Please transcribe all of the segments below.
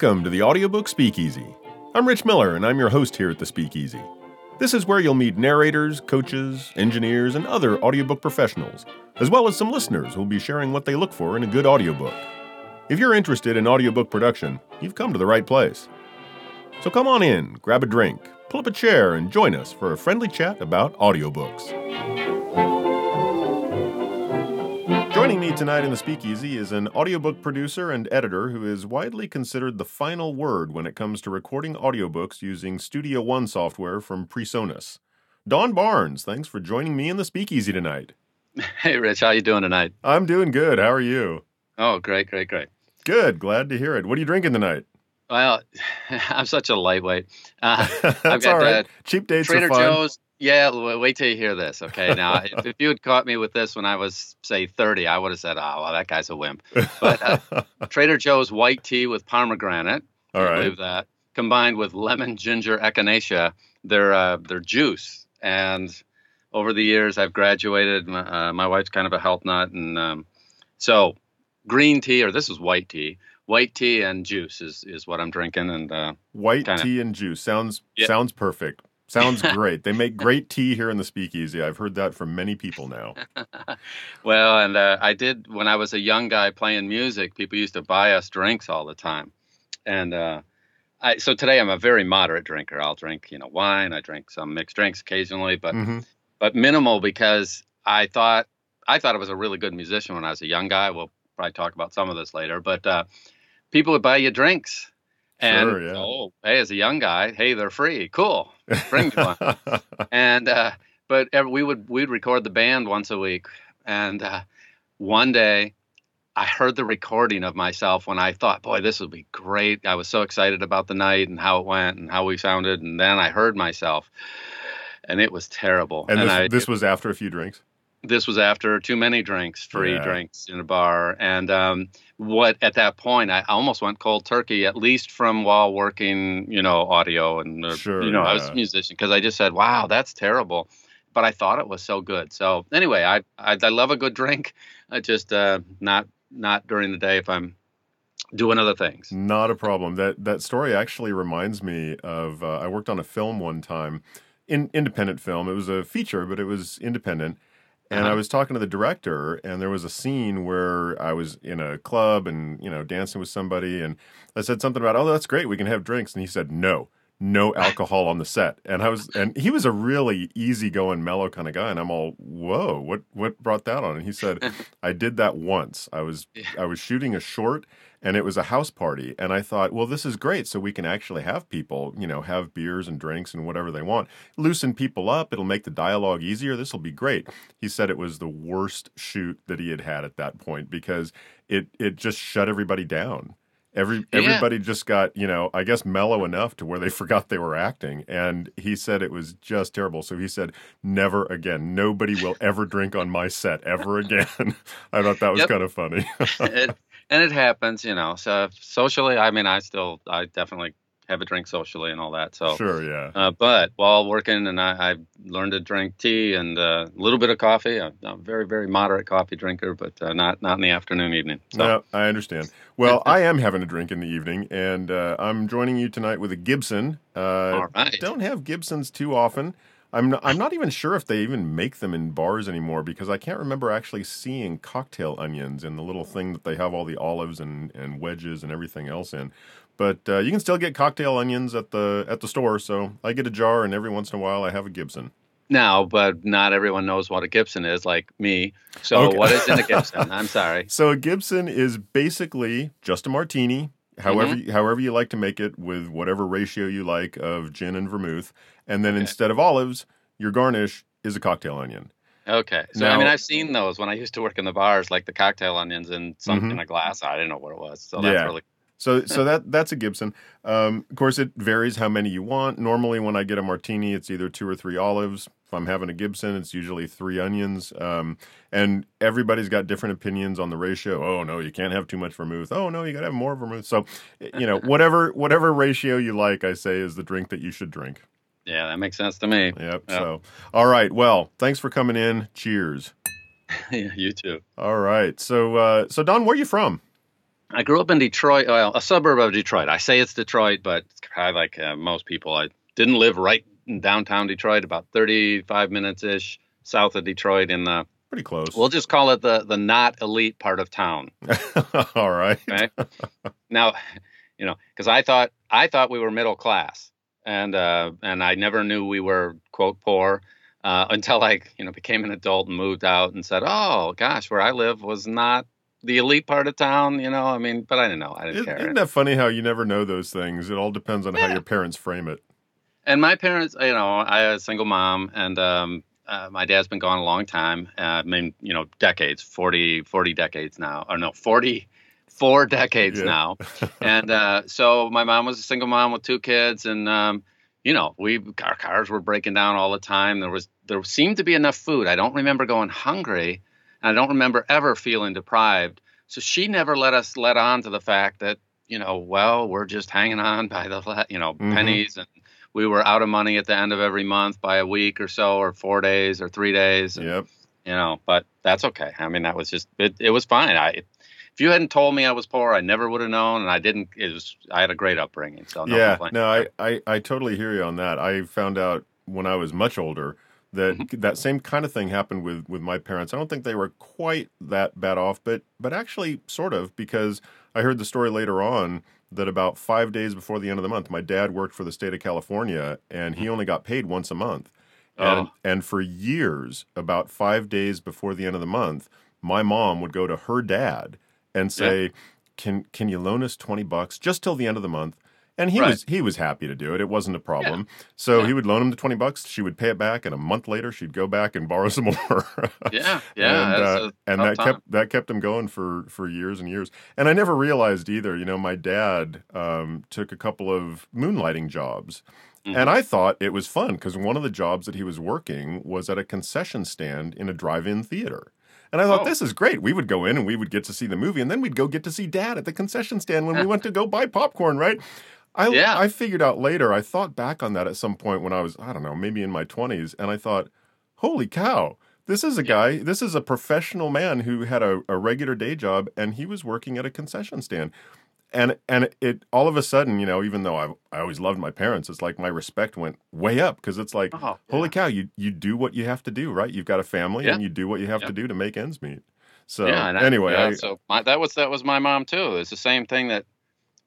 Welcome to the Audiobook Speakeasy. I'm Rich Miller, and I'm your host here at the Speakeasy. This is where you'll meet narrators, coaches, engineers, and other audiobook professionals, as well as some listeners who'll be sharing what they look for in a good audiobook. If you're interested in audiobook production, you've come to the right place. So come on in, grab a drink, pull up a chair, and join us for a friendly chat about audiobooks. Joining me tonight in the Speakeasy is an audiobook producer and editor who is widely considered the final word when it comes to recording audiobooks using Studio One software from PreSonus. Don Baarns, thanks for joining me in the Speakeasy tonight. Hey, Rich, how you doing tonight? I'm doing good. How are you? Oh, great, great, great. Good. Glad to hear it. What are you drinking tonight? Well, I'm such a lightweight. Uh, That's I've got all right. uh, Cheap dates Trader. Joe's. Yeah, wait till you hear this. Okay, now if, if you had caught me with this when I was say 30, I would have said, "Oh, well, that guy's a wimp." But uh, Trader Joe's white tea with pomegranate. all I believe that combined with lemon ginger echinacea, their uh, their juice. And over the years, I've graduated. My, uh, my wife's kind of a health nut, and um, so green tea or this is white tea. White tea and juice is is what I'm drinking, and uh, White kinda- tea and juice sounds Yeah. sounds perfect. Sounds great. They make great tea here in the Speakeasy. I've heard that from many people now. well, and uh, I did when I was a young guy playing music. People used to buy us drinks all the time, and uh, I, so today I'm a very moderate drinker. I'll drink, you know, wine. I drink some mixed drinks occasionally, but hmm but minimal because I thought I thought I was a really good musician when I was a young guy. We'll probably talk about some of this later, but uh, people would buy you drinks. And Sure, yeah. oh, hey, as a young guy, hey, they're free. Cool. Bring me one. and uh, but we would we'd record the band once a week, and uh, one day I heard the recording of myself when I thought, boy, this would be great. I was so excited about the night and how it went and how we sounded, and then I heard myself, and it was terrible. and this, I, this was after a few drinks. this was after too many drinks, free Yeah. drinks in a bar, and um, what at that point I almost went cold turkey, at least from while working, you know, audio and uh, Sure, you know, I was a musician because I just said, wow, that's terrible, but I thought it was so good. So anyway, I I, I love a good drink, I just uh, not not during the day if I'm doing other things. Not a problem. That that story actually reminds me of uh, I worked on a film one time, in independent film. It was a feature, but it was independent. And I Uh-huh. was talking to the director, and there was a scene where I was in a club and you know dancing with somebody, and I said something about, "Oh, that's great, we can have drinks," and he said, "No." No alcohol on the set, and I was, and he was a really easygoing, mellow kind of guy, and I'm all, whoa, what, what brought that on? And he said, I did that once. I was. I was shooting a short, and it was a house party and i thought well this is great so we can actually have people you know have beers and drinks and whatever they want loosen people up it'll make the dialogue easier this will be great he said it was the worst shoot that he had had at that point because it it just shut everybody down Every Yeah. everybody just got, you know, I guess mellow enough to where they forgot they were acting. And he said it was just terrible. So he said, never again. Nobody will ever drink on my set ever again. I thought that was Yep. kind of funny. it, and it happens, you know. So socially, I mean, I still, I definitely have a drink socially and all that. So sure, yeah. Uh, but while working, and I, I learned to drink tea and uh, a little bit of coffee. I'm a very, very moderate coffee drinker, but uh, not not in the afternoon, evening. So No, I understand. Well, I am having a drink in the evening, and uh, I'm joining you tonight with a Gibson. Uh, all right. Don't have Gibsons too often. I'm not, I'm not even sure if they even make them in bars anymore because I can't remember actually seeing cocktail onions in the little thing that they have all the olives and, and wedges and everything else in. But uh, you can still get cocktail onions at the at the store. So I get a jar, and every once in a while I have a Gibson. Now, but not everyone knows what a Gibson is, like me. So Okay. what is in a Gibson? I'm sorry. So a Gibson is basically just a martini, however however you like to make it with whatever ratio you like of gin and vermouth, and then Okay. instead of olives, your garnish is a cocktail onion. Okay. So I mean, I've seen those when I used to work in the bars, like the cocktail onions and something in a glass. I didn't know what it was. So that's Mm-hmm. Yeah. really So so that that's a Gibson. Um, of course, it varies how many you want. Normally, when I get a martini, it's either two or three olives. If I'm having a Gibson, it's usually three onions. Um, and everybody's got different opinions on the ratio. Oh no, you can't have too much vermouth. Oh no, you got to have more vermouth. So, you know, whatever whatever ratio you like, I say is the drink that you should drink. yeah, that makes sense to me. Yep. Yeah. So, all right. Well, thanks for coming in. Cheers. yeah, you too. All right. So, uh, so Don, where are you from? I grew up in Detroit, well, a suburb of Detroit. I say it's Detroit, but I like uh, most people. I didn't live right in downtown Detroit, about 35 minutes ish south of Detroit in the Pretty close. we'll just call it the the not elite part of town. All right. Okay. now, you know, because I thought I thought we were middle class, and uh, and I never knew we were quote poor uh, until I you know became an adult and moved out and said, oh gosh, where I live was not the elite part of town. You know, I mean, but I didn't know. I didn't Isn't care. isn't that funny how you never know those things? It all depends on how your parents frame it. and my parents, you know, I had a single mom, and um, uh, my dad's been gone a long time. Uh, I mean, you know, decades, 40, 40 decades now, or no, 44 decades Yeah. now. And uh, so my mom was a single mom with two kids, and um, you know, we our cars were breaking down all the time. There was there seemed to be enough food. I don't remember going hungry, I don't remember ever feeling deprived. So she never let us let on to the fact that you know, well, we're just hanging on by the you know Mhm. pennies, and we were out of money at the end of every month by a week or so, or four days, or three days. and, Yep. You know, but that's okay. I mean, that was just it. It was fine. I if you hadn't told me I was poor, I never would have known, and I didn't. It was I had a great upbringing, so no yeah. complaint. No, I, I, I totally hear you on that. I found out when I was much older that Mm-hmm. that same kind of thing happened with, with my parents. I don't think they were quite that bad off, but but actually sort of because I heard the story later on that about five days before the end of the month, my dad worked for the state of California and he only got paid once a month. And, Oh. and for years, about five days before the end of the month, my mom would go to her dad and say, "Can can you loan us twenty bucks just till the end of the month?" And he Right. was he was happy to do it. It wasn't a problem. So Yeah. he would loan him the twenty bucks. She would pay it back, and a month later, she'd go back and borrow some more. Yeah, yeah, and, uh, and that time. kept that kept him going for for years and years. And I never realized either. You know, my dad um, took a couple of moonlighting jobs. And I thought it was fun because one of the jobs that he was working was at a concession stand in a drive-in theater. And I thought Oh. this is great. We would go in and we would get to see the movie, and then we'd go get to see Dad at the concession stand when we went to go buy popcorn. Right? I Yeah. I figured out later. I thought back on that at some point when I was I don't know maybe in my twenties, and I thought, holy cow. This is a guy, this is a professional man who had a, a regular day job and he was working at a concession stand and and it all of a sudden you know even though i i always loved my parents it's like my respect went way up because it's like Oh, holy cow you you do what you have to do right you've got a family Yeah. and you do what you have to do to make ends meet so yeah, I- anyway yeah, I, so my, that was that was my mom too. It's the same thing that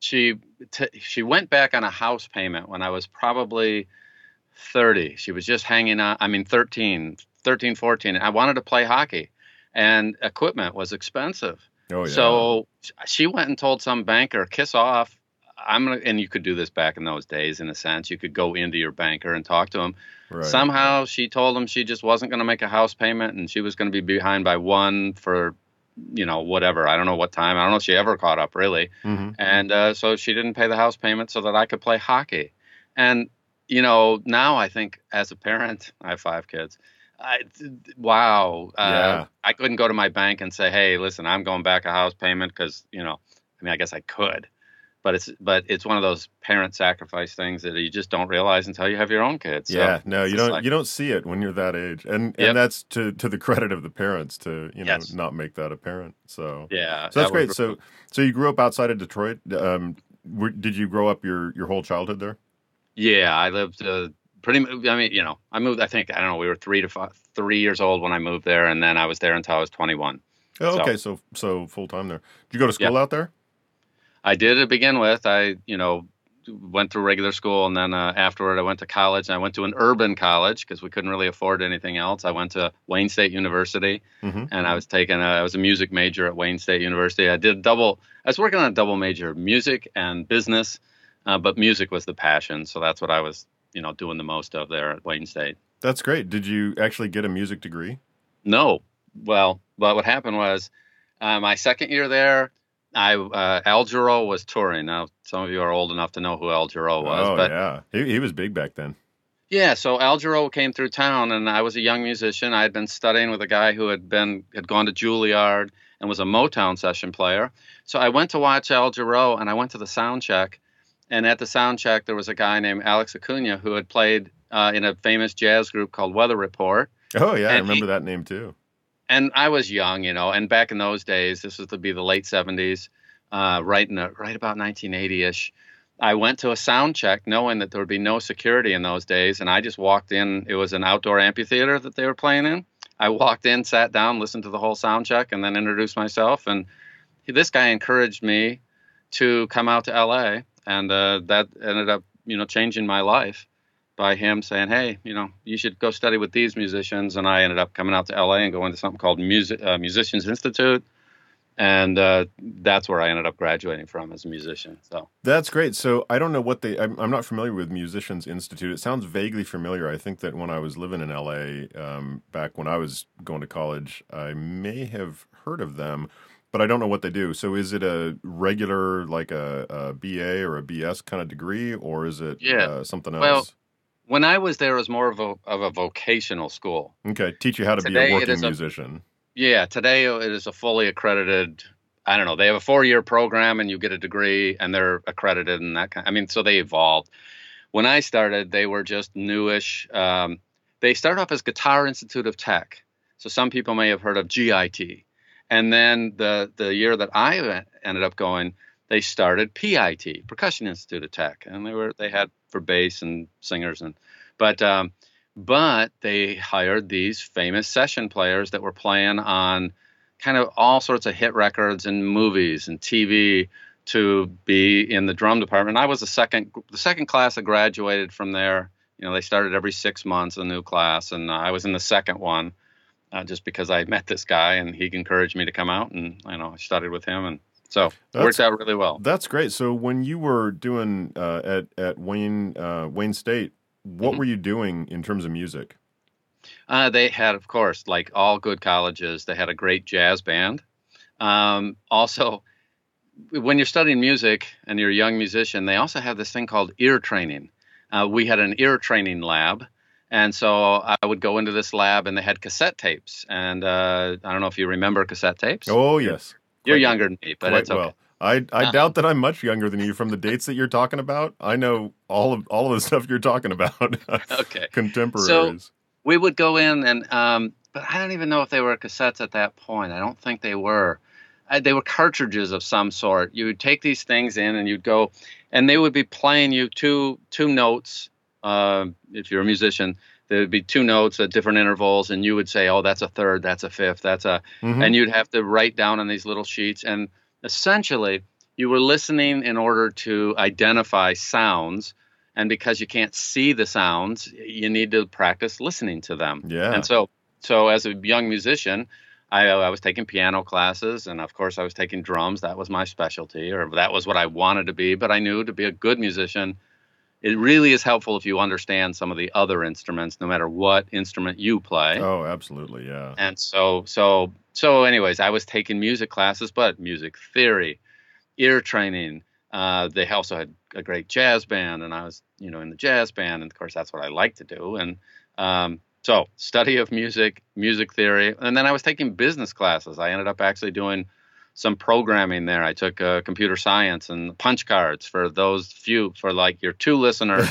she t- she went back on a house payment when I was probably 30. She was just hanging on. I mean, 13, 13, 14. I wanted to play hockey, and equipment was expensive. oh yeah So she went and told some banker, "Kiss off." I'm gonna, and you could do this back in those days. In a sense, you could go into your banker and talk to him. right. Somehow she told him she just wasn't going to make a house payment and she was going to be behind by one for, you know, whatever. I don't know what time. I don't know if she ever caught up really. Mhm. And uh, so she didn't pay the house payment so that I could play hockey. And, you know, now I think as a parent, I have five kids. I, wow. Uh, Yeah. I couldn't go to my bank and say, hey, listen, I'm going back a house payment because, you know, I mean, I guess I could. But it's but it's one of those parent sacrifice things that you just don't realize until you have your own kids. So yeah, no, you don't like- you don't see it when you're that age, and Yep. and that's to to the credit of the parents to you know Yes. not make that apparent. So Yeah, so that's that great. So so you grew up outside of Detroit. Um, were, did you grow up your your whole childhood there? yeah, I lived uh, pretty. I mean, you know, I moved. I think I don't know. We were three to five, three years old when I moved there, and then I was there until I was 21. Oh, okay, so so full time there. Did you go to school out there? I did to begin with. I, you know, went through regular school, and then uh, afterward, I went to college. And I went to an urban college because we couldn't really afford anything else. I went to Wayne State University, Mhm. and I was taking. A, I was a music major at Wayne State University. I did double. I was working on a double major, music and business, uh, but music was the passion, so that's what I was, you know, doing the most of there at Wayne State. That's great. Did you actually get a music degree? No. Well, but what happened was uh, my second year there, I uh, Al Jarreau was touring. Now, some of you are old enough to know who Al Jarreau was, oh but yeah, he he was big back then. yeah. So Al Jarreau came through town, and I was a young musician. I had been studying with a guy who had been had gone to Juilliard and was a Motown session player. So I went to watch Al Jarreau, and I went to the sound check. And at the sound check, there was a guy named Alex Acuna who had played uh, in a famous jazz group called Weather Report. Oh yeah, I And he- remember that name too. And I was young, you know, and back in those days, this was to be the late 70s. uh, right in right about 1980ish. I went to a sound check knowing that there would be no security in those days, and I just walked in. It was an outdoor amphitheater that they were playing in. I walked in, sat down, listened to the whole sound check, and then introduced myself. And this guy encouraged me to come out to LA, and uh, that ended up, you know, changing my life by him saying, "Hey, you know, you should go study with these musicians." And I ended up coming out to LA and going to something called Music uh, Musicians Institute, and uh, that's where I ended up graduating from as a musician. So that's great. So I don't know what they. I'm, I'm not familiar with Musicians Institute. It sounds vaguely familiar. I think that when I was living in LA um, back when I was going to college, I may have heard of them but I don't know what they do. So is it a regular like a, a BA or a BS kind of degree, or is it yeah. uh, something else? Well, when I was there, it was more of a of a vocational school. Okay, teach you how to today be a working musician. A, yeah, today it is a fully accredited. I don't know. They have a four year program, and you get a degree, and they're accredited, and that kind. I mean, so they evolved. When I started, they were just newish. Um, they started off as Guitar Institute of Tech. So some people may have heard of GIT and then the the year that I ended up going, they started PIT, Percussion Institute of Tech, and they were they had for bass and singers and but um, but they hired these famous session players that were playing on kind of all sorts of hit records and movies and TV to be in the drum department. I was the second the second class that graduated from there. You know, they started every six months a new class, and I was in the second one uh, just because I met this guy and he encouraged me to come out and you know I studied with him and so it worked out really well. That's great. So when you were doing uh, at at Wayne uh, Wayne State, what mm-hmm. were you doing in terms of music? Uh, they had, of course, like all good colleges, they had a great jazz band. Um, also, when you're studying music and you're a young musician, they also have this thing called ear training. Uh, we had an ear training lab and so I would go into this lab, and they had cassette tapes. And uh, I don't know if you remember cassette tapes. Oh yes, you're quite, younger than me, but it's okay. Well. I, I uh, doubt that I'm much younger than you from the dates that you're talking about. I know all of all of the stuff you're talking about. okay, contemporaries. So we would go in, and um, but I don't even know if they were cassettes at that point. I don't think they were. I, they were cartridges of some sort. You would take these things in, and you'd go, and they would be playing you two two notes uh, if you're a musician, there would be two notes at different intervals, and you would say, "Oh, that's a third, that's a fifth, that's a," mm-hmm. and you'd have to write down on these little sheets. And essentially, you were listening in order to identify sounds, and because you can't see the sounds, you need to practice listening to them. Yeah. And so, so as a young musician, I, I, was taking piano classes, and of course, I was taking drums. That was my specialty, or that was what I wanted to be. But I knew to be a good musician, it really is helpful if you understand some of the other instruments, no matter what instrument you play. Oh, absolutely, yeah. And so, so, so, anyways, I was taking music classes, but music theory, ear training. Uh, they also had a great jazz band, and I was, you know, in the jazz band, and of course, that's what I like to do. And um, so, study of music, music theory, and then I was taking business classes. I ended up actually doing some programming there. I took uh, computer science and punch cards for those few, for like your two listeners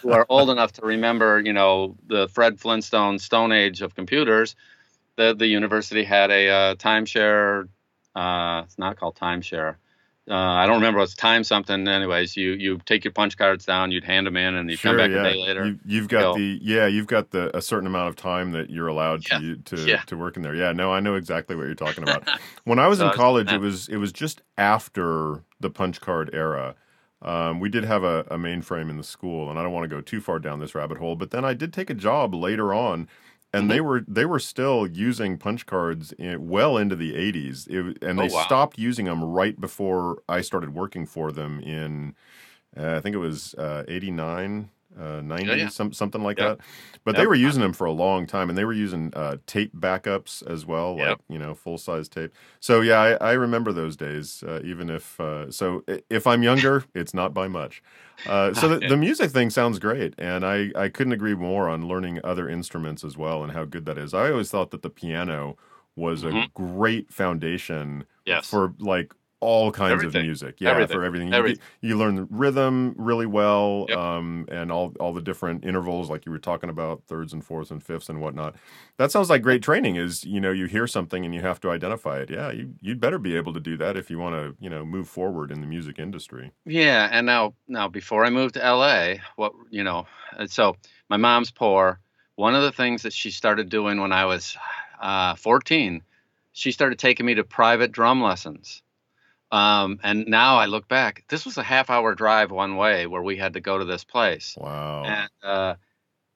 who are old enough to remember, you know, the Fred Flintstone Stone Age of computers. The the university had a uh, timeshare. Uh, it's not called timeshare uh, I don't remember what's time something. Anyways, you you take your punch cards down, you'd hand them in, and you sure, come back yeah. a day later. You, have got go. the yeah, you've got the a certain amount of time that you're allowed to yeah. to yeah. to work in there. Yeah, no, I know exactly what you're talking about. when I was so in college, it was it was just after the punch card era. Um, we did have a, a mainframe in the school, and I don't want to go too far down this rabbit hole. But then I did take a job later on and mm-hmm. they were they were still using punch cards in, well into the 80s it, and they oh, wow. stopped using them right before i started working for them in uh, i think it was uh, 89 uh, 90 yeah, yeah. Some, something like yeah. that but they were using them for a long time and they were using uh, tape backups as well like you know full size tape so yeah i, I remember those days uh, even if uh, so if i'm younger it's not by much uh, so the, the, music thing sounds great, and I, I couldn't agree more on learning other instruments as well and how good that is. I always thought that the piano was mm-hmm. a great foundation yes. for like all kinds Everything. of music. Yeah, Everything. for everything. You, Everything. get- you learn the rhythm really well, Yep. um, and all all the different intervals, like you were talking about, thirds and fourths and fifths and whatnot. That sounds like great training. Is you know you hear something and you have to identify it. Yeah, you you'd better be able to do that if you want to you know move forward in the music industry. Yeah, and now now before I moved to LA, what you know, so my mom's poor. One of the things that she started doing when I was uh, 14, she started taking me to private drum lessons. Um, and now I look back, this was a half hour drive one way where we had to go to this place. Wow. And uh,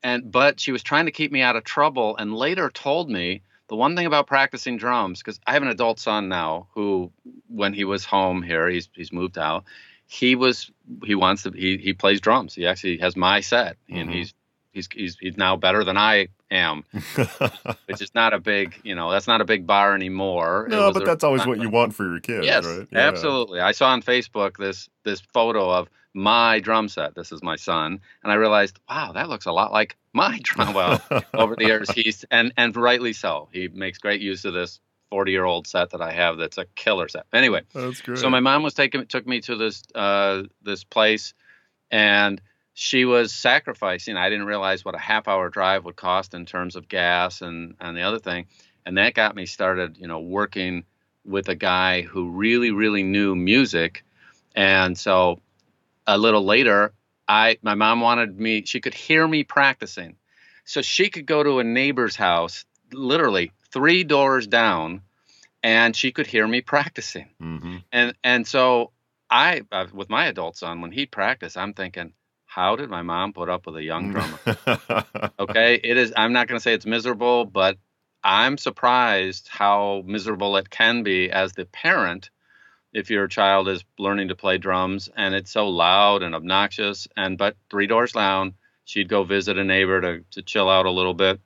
and but she was trying to keep me out of trouble, and later told me the one thing about practicing drums because I have an adult son now who, when he was home here, he's he's moved out. He was he wants to he he plays drums. He actually has my set, and Mhm. he's he's he's he's now better than I am, which is not a big you know that's not a big bar anymore. No, but a- that's always what you want for your kids, Yes, right? absolutely. I saw on Facebook this this photo of my drum set. This is my son, and I realized, wow, that looks a lot like my drum. Well, over the years, he's and and rightly so. He makes great use of this 40 year old set that I have. That's a killer set. Anyway, that's great. so my mom was taking took me to this uh, this place, and she was sacrificing. I didn't realize what a half hour drive would cost in terms of gas and and the other thing, and that got me started. You know, working with a guy who really really knew music, and so a little later, I my mom wanted me. She could hear me practicing, so she could go to a neighbor's house, literally three doors down, and she could hear me practicing hmm and and so I, uh, with my adult son, when he practiced, I'm thinking, how did my mom put up with a young drummer? okay, it is. I'm not going to say it's miserable, but I'm surprised how miserable it can be as the parent if your child is learning to play drums and it's so loud and obnoxious. And but three doors down, she'd go visit a neighbor to to chill out a little bit.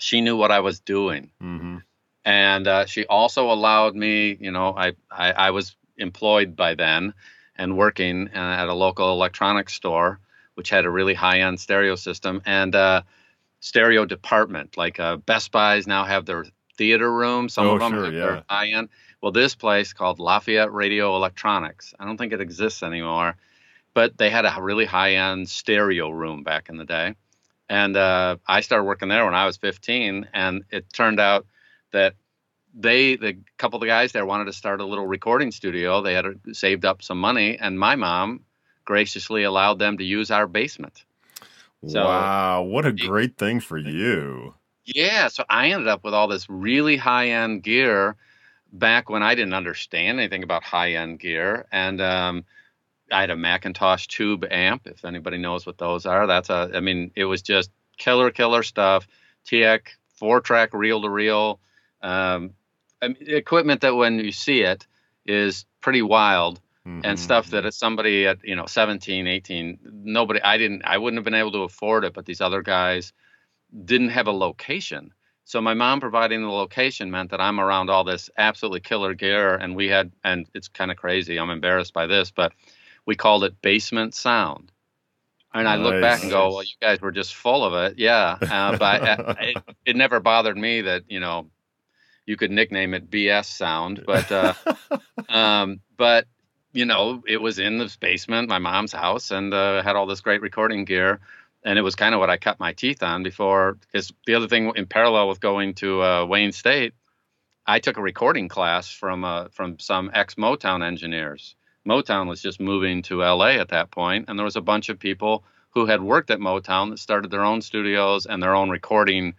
She knew what I was doing hmm and uh, she also allowed me you know I, I i was employed by then and working uh, at a local electronics store which had a really high end stereo system and uh, stereo department. Like uh, best buys now have their theater room. Some Oh, of them sure, have yeah. their high end well this place called lafayette radio electronics. I don't think it exists anymore but they had a really high end stereo room back in the day. And uh, i started working there when i was 15 and it turned out that they the couple of the guys there wanted to start a little recording studio. They had uh, saved up some money and my mom graciously allowed them to use our basement. So- wow, what a great thing for you. yeah so i ended up with all this really high end gear back when i didn't understand anything about high end gear. And um, i had a McIntosh tube amp if anybody knows what those are. That's a i mean it was just killer killer stuff. Tx four track reel to reel um, equipment that when you see it is pretty wild Mhm. and stuff that somebody at you know 17 18 nobody i didn't i wouldn't have been able to afford it but these other guys didn't have a location. So my mom providing the location meant that i'm around all this absolutely killer gear and we had and it's kind of crazy i'm embarrassed by this but we called it basement sound. And i look back and go well you guys were just full of it. Yeah uh, but I, it, it never bothered me that you know you could nickname it bs sound but uh um, but you know, it was in the basement, my mom's house, and uh, had all this great recording gear. And it was kind of what I cut my teeth on before. Because the other thing, in parallel with going to uh, Wayne State, I took a recording class from uh, from some ex Motown engineers. Motown was just moving to LA at that point, and there was a bunch of people who had worked at Motown that started their own studios and their own recording.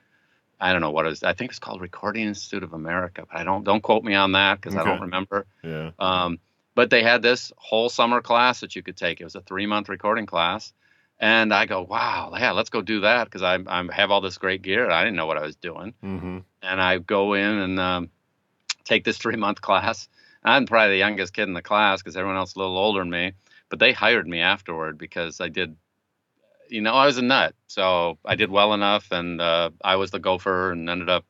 I don't know what it is. I think it's called Recording Institute of America, but I don't don't quote me on that because I don't remember. yeah. Um, but they had this whole summer class that you could take. It was a three month recording class. And I go, wow, yeah, let's go do that because I, I have all this great gear. I didn't know what I was doing. hmm And I go in and um, take this three month class. I'm probably the youngest kid in the class because everyone else is a little older than me. But they hired me afterward because I did, you know, I was a nut. So I did well enough and uh, I was the gopher and ended up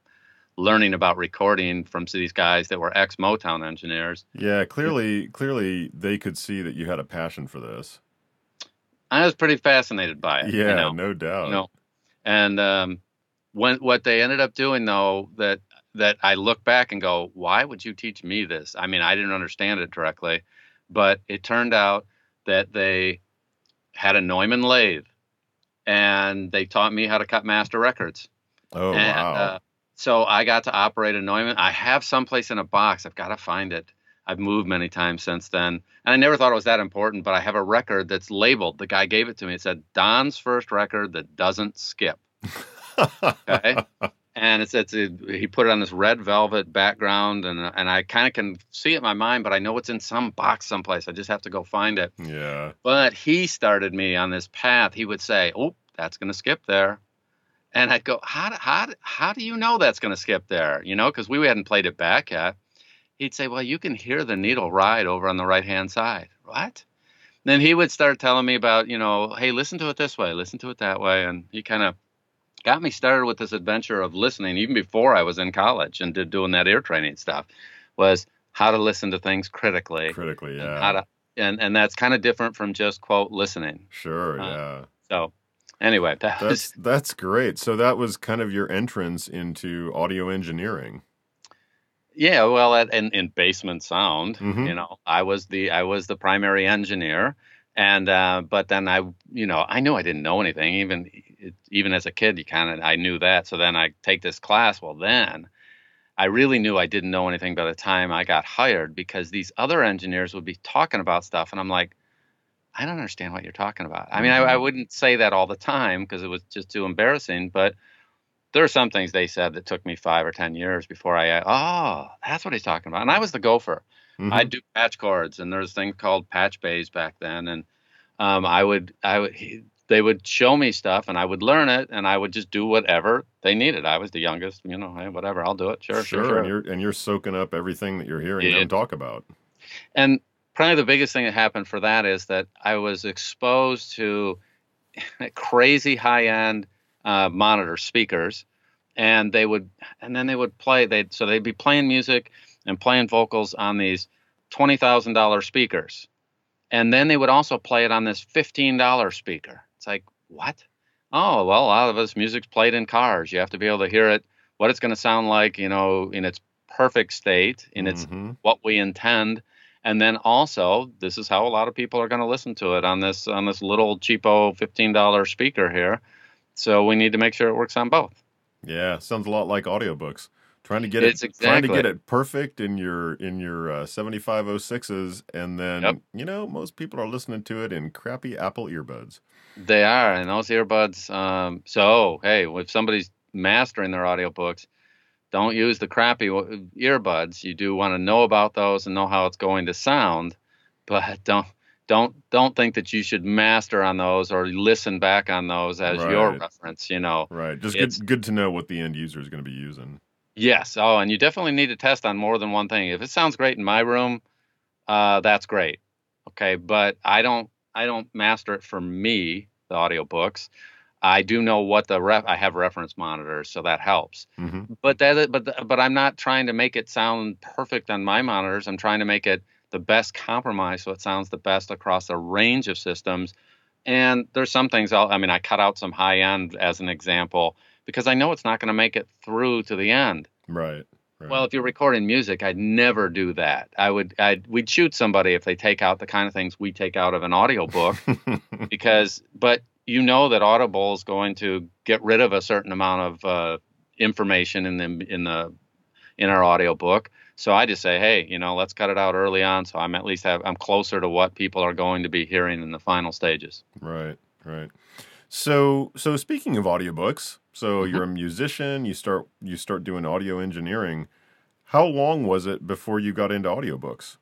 learning about recording from these guys that were ex Motown engineers. Yeah, clearly, clearly they could see that you had a passion for this. I was pretty fascinated by it. Yeah, you know, no doubt. you know. And um, when what they ended up doing though, that that I look back and go, why would you teach me this? I mean, I didn't understand it directly, but it turned out that they had a Neumann lathe and they taught me how to cut master records. Oh, and, wow. Uh, so I got to operate a Neumann. I have someplace in a box. I've got to find it. I've moved many times since then. And I never thought it was that important, but I have a record that's labeled. The guy gave it to me. It said Don's first record that doesn't skip. Okay. and it's it's a, he put it on this red velvet background and and I kind of can see it in my mind, but I know it's in some box someplace. I just have to go find it. yeah. But he started me on this path. He would say, "Oh, that's going to skip there," and I'd go, "How do, how how do you know that's going to skip there?" You know, because we hadn't played it back yet. He'd say, "Well, you can hear the needle ride over on the right hand side." What? Then he would start telling me about, you know, hey, listen to it this way, listen to it that way, and he kind of got me started with this adventure of listening even before I was in college and did doing that ear training stuff. Was how to listen to things critically Critically, and yeah. how to and and that's kind of different from just quote listening. Sure, Uh, yeah. So anyway, that That's was that's great. So that was kind of your entrance into audio engineering. yeah. Well, at, in in basement sound, Mhm. you know, I was the I was the primary engineer, and uh, but then I you know I knew I didn't know anything even even as a kid. You kind of I knew that. So then I take this class. Well, then. I really knew I didn't know anything by the time I got hired because these other engineers would be talking about stuff, and I'm like, I don't understand what you're talking about. I mean, I, I Mhm. wouldn't say that all the time because it was just too embarrassing, but there are some things they said that took me five or ten years before I, oh, that's what he's talking about. And I was the gopher. Mhm. I'd do patch cords, and there's a thing called patch bays back then, and um, I would, I would, he, they would show me stuff, and I would learn it, and I would just do whatever they needed. I was the youngest, you know, hey, whatever, I'll do it. Sure, sure, sure. And you're and you're soaking up everything that you're hearing Yeah. them talk about. And probably the biggest thing that happened for that is that I was exposed to crazy high end uh, monitor speakers, and they would, and then they would play. They so they'd be playing music and playing vocals on these twenty thousand dollar speakers, and then they would also play it on this fifteen dollar speaker. It's like what? Oh well, a lot of this music's played in cars. You have to be able to hear it, what it's going to sound like, you know, in its perfect state, in its Mhm. what we intend and then also this is how a lot of people are going to listen to it on this on this little cheapo $15 speaker here so we need to make sure it works on both Yeah, sounds a lot like audiobooks. Trying to get It's it trying to get it perfect in your in your uh, 7506s and then Yep. you know, most people are listening to it in crappy Apple earbuds. they are and those earbuds um, so hey if somebody's mastering their audiobooks don't use the crappy earbuds you do want to know about those and know how it's going to sound but don't don't don't think that you should master on those or listen back on those as your reference you know Right. Just It's- good good to know what the end user is going to be using. Yes. Oh, and you definitely need to test on more than one thing. If it sounds great in my room, uh, that's great. Okay, but I don't I don't master it for me, the audiobooks. I do know what the ref I have reference monitors, so that helps. hmm But that but but I'm not trying to make it sound perfect on my monitors. I'm trying to make it the best compromise so it sounds the best across a range of systems. And there's some things I'll, I mean, I cut out some high end as an example because I know it's not going to make it through to the end. Right. right. Well, if you're recording music, I'd never do that. I would, I'd, we'd shoot somebody if they take out the kind of things we take out of an audiobook because, but you know that Audible is going to get rid of a certain amount of uh, information in the in the in our audiobook. So I just say, hey, you know, let's cut it out early on, so I'm at least have I'm closer to what people are going to be hearing in the final stages. Right, right. So, so speaking of audiobooks, so Mhm. you're a musician, you start you start doing audio engineering. How long was it before you got into audiobooks?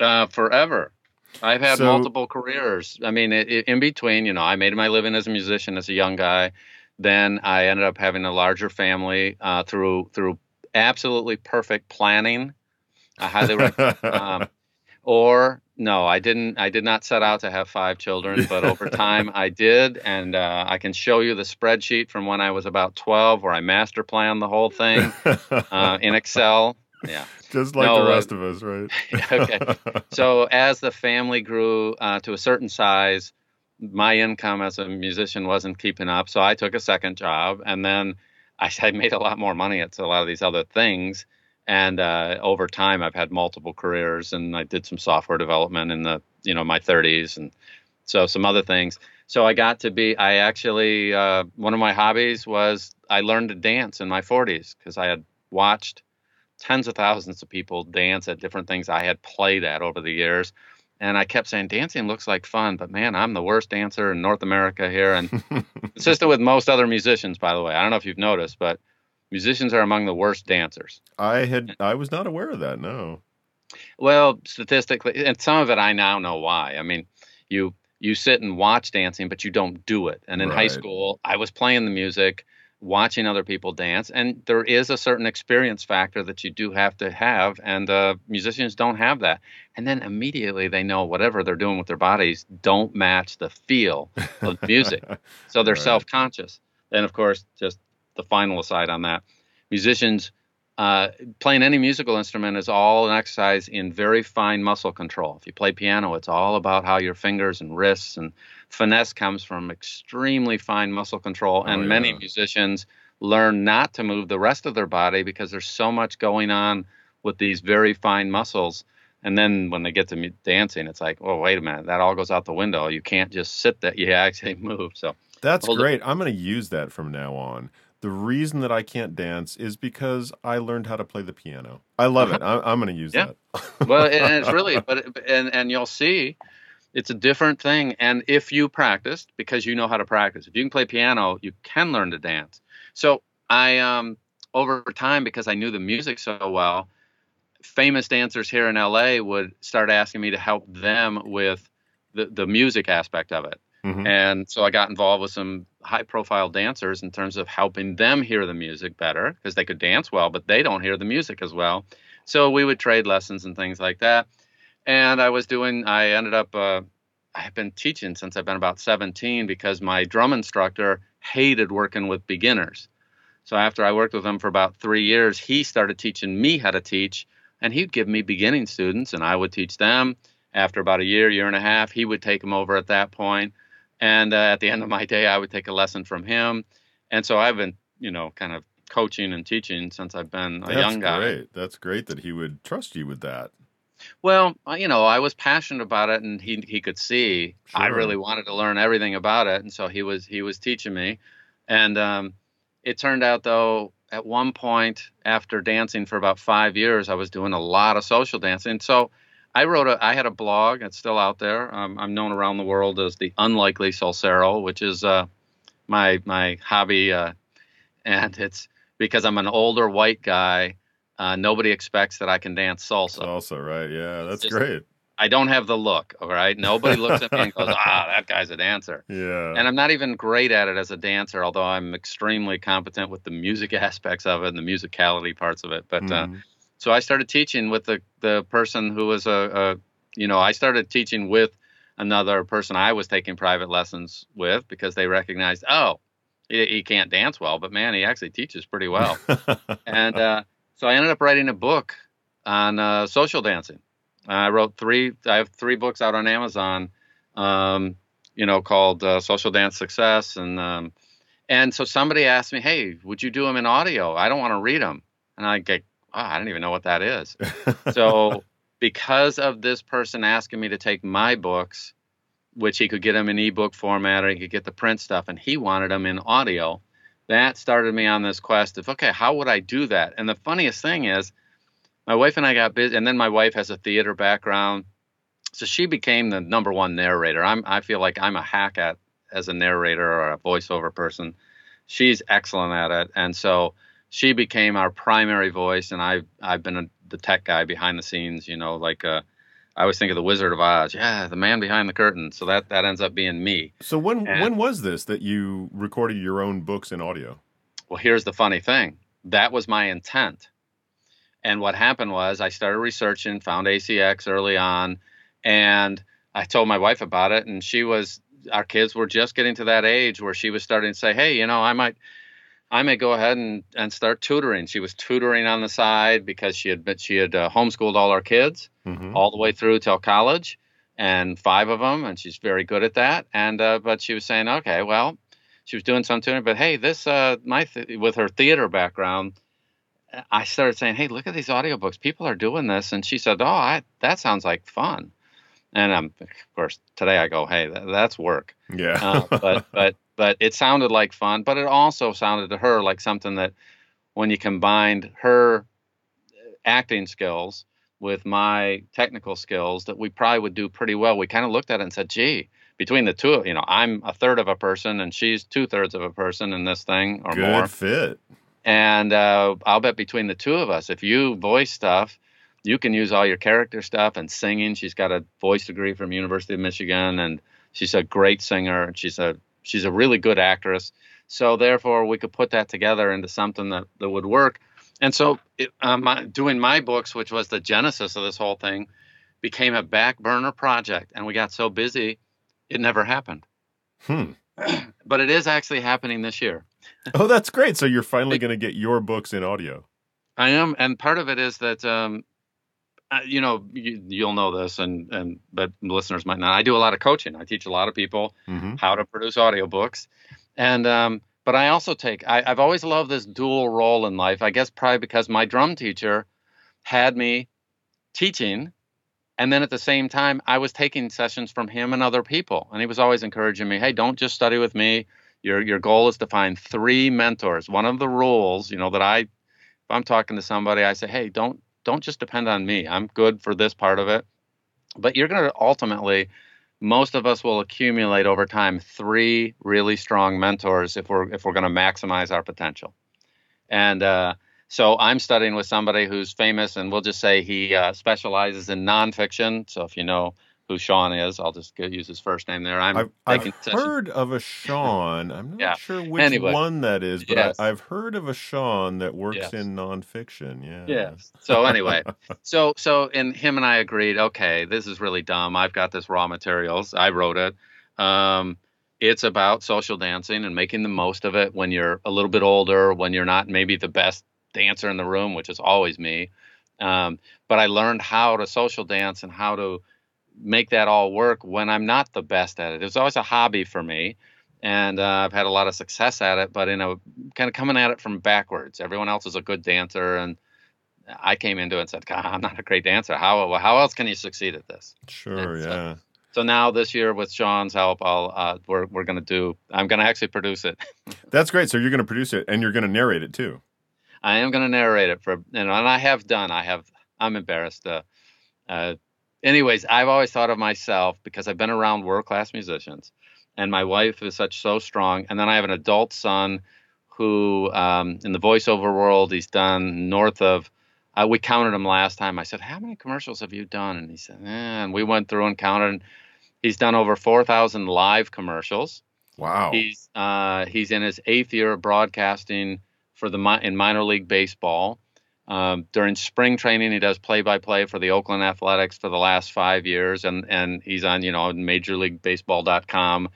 Uh, forever. I've had So- multiple careers. I mean, it, it, in between, you know, I made my living as a musician as a young guy. Then I ended up having a larger family uh, through through absolutely perfect planning. I highly recommend. Um, or no, I didn't. I did not set out to have five children, but over time I did, and uh, I can show you the spreadsheet from when I was about twelve, where I master planned the whole thing uh, in Excel. Yeah. Just like No, the uh, rest of us, right? okay. So as the family grew uh, to a certain size, my income as a musician wasn't keeping up. So I took a second job, and then I, I made a lot more money at a lot of these other things. And uh, over time, I've had multiple careers, and I did some software development in the you know my 30s, and so some other things. So I got to be. I actually uh, one of my hobbies was I learned to dance in my 40s because I had watched tens of thousands of people dance at different things I had played at over the years. And I kept saying, dancing looks like fun, but man, I'm the worst dancer in North America here. And consistent with most other musicians, by the way. I don't know if you've noticed, but musicians are among the worst dancers. I had I was not aware of that. No. Well, statistically, and some of it I now know why. I mean, you you sit and watch dancing, but you don't do it. And in right. high school, I was playing the music watching other people dance and there is a certain experience factor that you do have to have and uh, musicians don't have that and then immediately they know whatever they're doing with their bodies don't match the feel of music so they're right. self-conscious and of course just the final aside on that musicians uh, playing any musical instrument is all an exercise in very fine muscle control. If you play piano, it's all about how your fingers and wrists and finesse comes from extremely fine muscle control. Oh, and yeah. many musicians learn not to move the rest of their body because there's so much going on with these very fine muscles. And then when they get to dancing, it's like, oh, wait a minute, that all goes out the window. You can't just sit there. You actually move. So that's great. I'm going to use that from now on. The reason that I can't dance is because I learned how to play the piano. I love it. Uh-huh. I'm, I'm going to use yeah. that. well, and it's really, but and and you'll see, it's a different thing. And if you practiced, because you know how to practice, if you can play piano, you can learn to dance. So I, um, over time, because I knew the music so well, famous dancers here in LA would start asking me to help them with the the music aspect of it. Mm-hmm. And so I got involved with some high profile dancers in terms of helping them hear the music better because they could dance well, but they don't hear the music as well. So we would trade lessons and things like that. And I was doing, I ended up, uh, I have been teaching since I've been about 17 because my drum instructor hated working with beginners. So after I worked with him for about three years, he started teaching me how to teach, and he'd give me beginning students, and I would teach them. After about a year, year and a half, he would take them over at that point and uh, at the end of my day, I would take a lesson from him. And so I've been, you know, kind of coaching and teaching since I've been a That's young guy. That's great. That's great that he would trust you with that. Well, you know, I was passionate about it, and he he could see sure. I really wanted to learn everything about it, and so he was he was teaching me. And um, it turned out though, at one point after dancing for about five years, I was doing a lot of social dancing. So I wrote a, I had a blog. It's still out there. Um, I'm known around the world as the Unlikely Salsero, which is uh, my my hobby, uh, and it's because I'm an older white guy. Uh, nobody expects that I can dance salsa. Salsa, right? Yeah, that's just, great. I don't have the look. All right, nobody looks at me and goes, "Ah, that guy's a dancer." Yeah. And I'm not even great at it as a dancer, although I'm extremely competent with the music aspects of it and the musicality parts of it. But mm so I started teaching with the the person who was a, a you know I started teaching with another person I was taking private lessons with because they recognized oh he, he can't dance well but man he actually teaches pretty well and uh, so I ended up writing a book on uh, social dancing. I wrote three. I have three books out on Amazon. Um, you know, called uh, Social Dance Success, and um, and so somebody asked me, "Hey, would you do them in audio? I don't want to read them." And I get oh, I don't even know what that is. so because of this person asking me to take my books, which he could get them in ebook format or he could get the print stuff, and he wanted them in audio, that started me on this quest of okay, how would I do that? And the funniest thing is, my wife and I got busy, and then my wife has a theater background, so she became the number one narrator. I'm I feel like I'm a hack at as a narrator or a voiceover person. She's excellent at it, and so she became our primary voice, and I've I've been a, the tech guy behind the scenes. You know, like uh, I always think of the Wizard of Oz. Yeah, the man behind the curtain. So that that ends up being me. So when and, when was this that you recorded your own books in audio? Well, here's the funny thing. That was my intent. And what happened was I started researching, found ACX early on, and I told my wife about it, and she was our kids were just getting to that age where she was starting to say, "Hey, you know, I might I may go ahead and, and start tutoring. She was tutoring on the side because she had she had uh, homeschooled all our kids mm-hmm. all the way through till college, and five of them, and she's very good at that. And uh, but she was saying, okay, well, she was doing some tutoring, But hey, this uh, my th- with her theater background, I started saying, hey, look at these audiobooks. People are doing this, and she said, oh, I, that sounds like fun. And um, of course, today I go, hey, that, that's work. Yeah. uh, but but but it sounded like fun, but it also sounded to her like something that when you combined her acting skills with my technical skills that we probably would do pretty well. We kind of looked at it and said, gee, between the two, you know, I'm a third of a person and she's two thirds of a person in this thing or Good more. fit. And uh, I'll bet between the two of us, if you voice stuff, you can use all your character stuff and singing. She's got a voice degree from University of Michigan, and she's a great singer. And she's a she's a really good actress. So therefore, we could put that together into something that, that would work. And so, it, uh, my, doing my books, which was the genesis of this whole thing, became a back burner project, and we got so busy, it never happened. Hmm. but it is actually happening this year. Oh, that's great. So you're finally going to get your books in audio. I am, and part of it is that um, you know you, you'll know this, and and but listeners might not. I do a lot of coaching. I teach a lot of people Mhm. how to produce audiobooks, and um, but I also take. I, I've always loved this dual role in life. I guess probably because my drum teacher had me teaching, and then at the same time I was taking sessions from him and other people, and he was always encouraging me, "Hey, don't just study with me." Your, your goal is to find three mentors. One of the rules, you know, that I if I'm talking to somebody, I say, hey, don't don't just depend on me. I'm good for this part of it, but you're going to ultimately, most of us will accumulate over time three really strong mentors if we're if we're going to maximize our potential. And uh, so I'm studying with somebody who's famous, and we'll just say he uh, specializes in nonfiction. So if you know who Sean is, I'll just go use his first name there. I'm I've, I've heard of a Sean. I'm not Yeah. sure which Anyway. one that is, but Yes. I, I've heard of a Sean that works Yes. in nonfiction. Yeah. Yes. So anyway, so so and him and I agreed. Okay, this is really dumb. I've got this raw materials. I wrote it. Um, it's about social dancing and making the most of it when you're a little bit older, when you're not maybe the best dancer in the room, which is always me. Um, but I learned how to social dance and how to make that all work when I'm not the best at it. It was always a hobby for me. And uh, I've had a lot of success at it, but in a kind of coming at it from backwards. Everyone else is a good dancer, and I came into it and said, God, I'm not a great dancer. How how else can you succeed at this? Sure. Yeah. So now this year with Sean's help, I'll uh, we're we're gonna do. I'm gonna actually produce it. That's great. So you're going to produce it and you're going to narrate it too. I am gonna narrate it for you know, and I have done. I have. I'm embarrassed. Uh, uh, anyways, I've always thought of myself because I've been around world class musicians, and my wife is such so strong, and then I have an adult son who, um, in the voiceover world, he's done north of. Uh, we counted him last time. I said, "How many commercials have you done?" And he said, eh, "And we went through and counted. And he's done over four thousand live commercials. Wow. He's uh, he's in his eighth year of broadcasting for the in minor league baseball. Um, during spring training, he does play-by-play for the Oakland Athletics for the last five years, and and he's on you know MajorLeagueBaseball.com.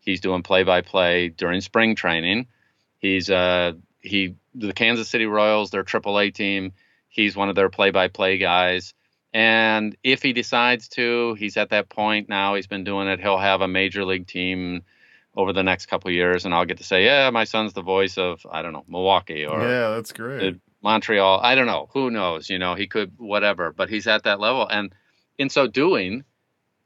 He's doing play-by-play during spring training. He's uh he the Kansas City Royals, their AAA team. He's one of their play-by-play guys. And if he decides to, he's at that point now. He's been doing it. He'll have a major league team over the next couple of years, and I'll get to say, yeah, my son's the voice of I don't know Milwaukee or yeah, that's great. Montreal. I don't know. Who knows? You know, he could whatever, but he's at that level. And in so doing,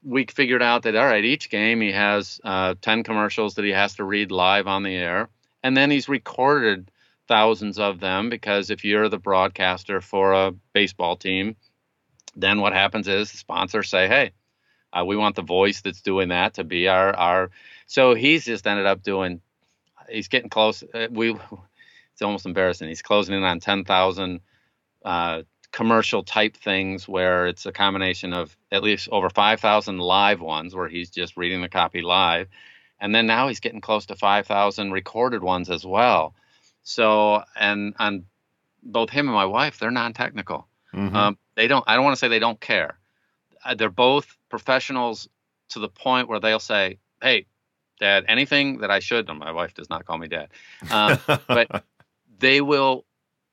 we figured out that all right, each game he has uh, ten commercials that he has to read live on the air, and then he's recorded thousands of them because if you're the broadcaster for a baseball team, then what happens is the sponsors say, hey. Uh, we want the voice that's doing that to be our our. So he's just ended up doing. He's getting close. Uh, we it's almost embarrassing. He's closing in on 10,000 uh, commercial type things where it's a combination of at least over 5,000 live ones where he's just reading the copy live. And then now he's getting close to 5,000 recorded ones as well. So, and on both him and my wife, they're non technical. Mhm. Um, they don't, I don't want to say they don't care. Uh, they're both professionals to the point where they'll say, Hey, dad, anything that I should, and my wife does not call me dad. Um, but they will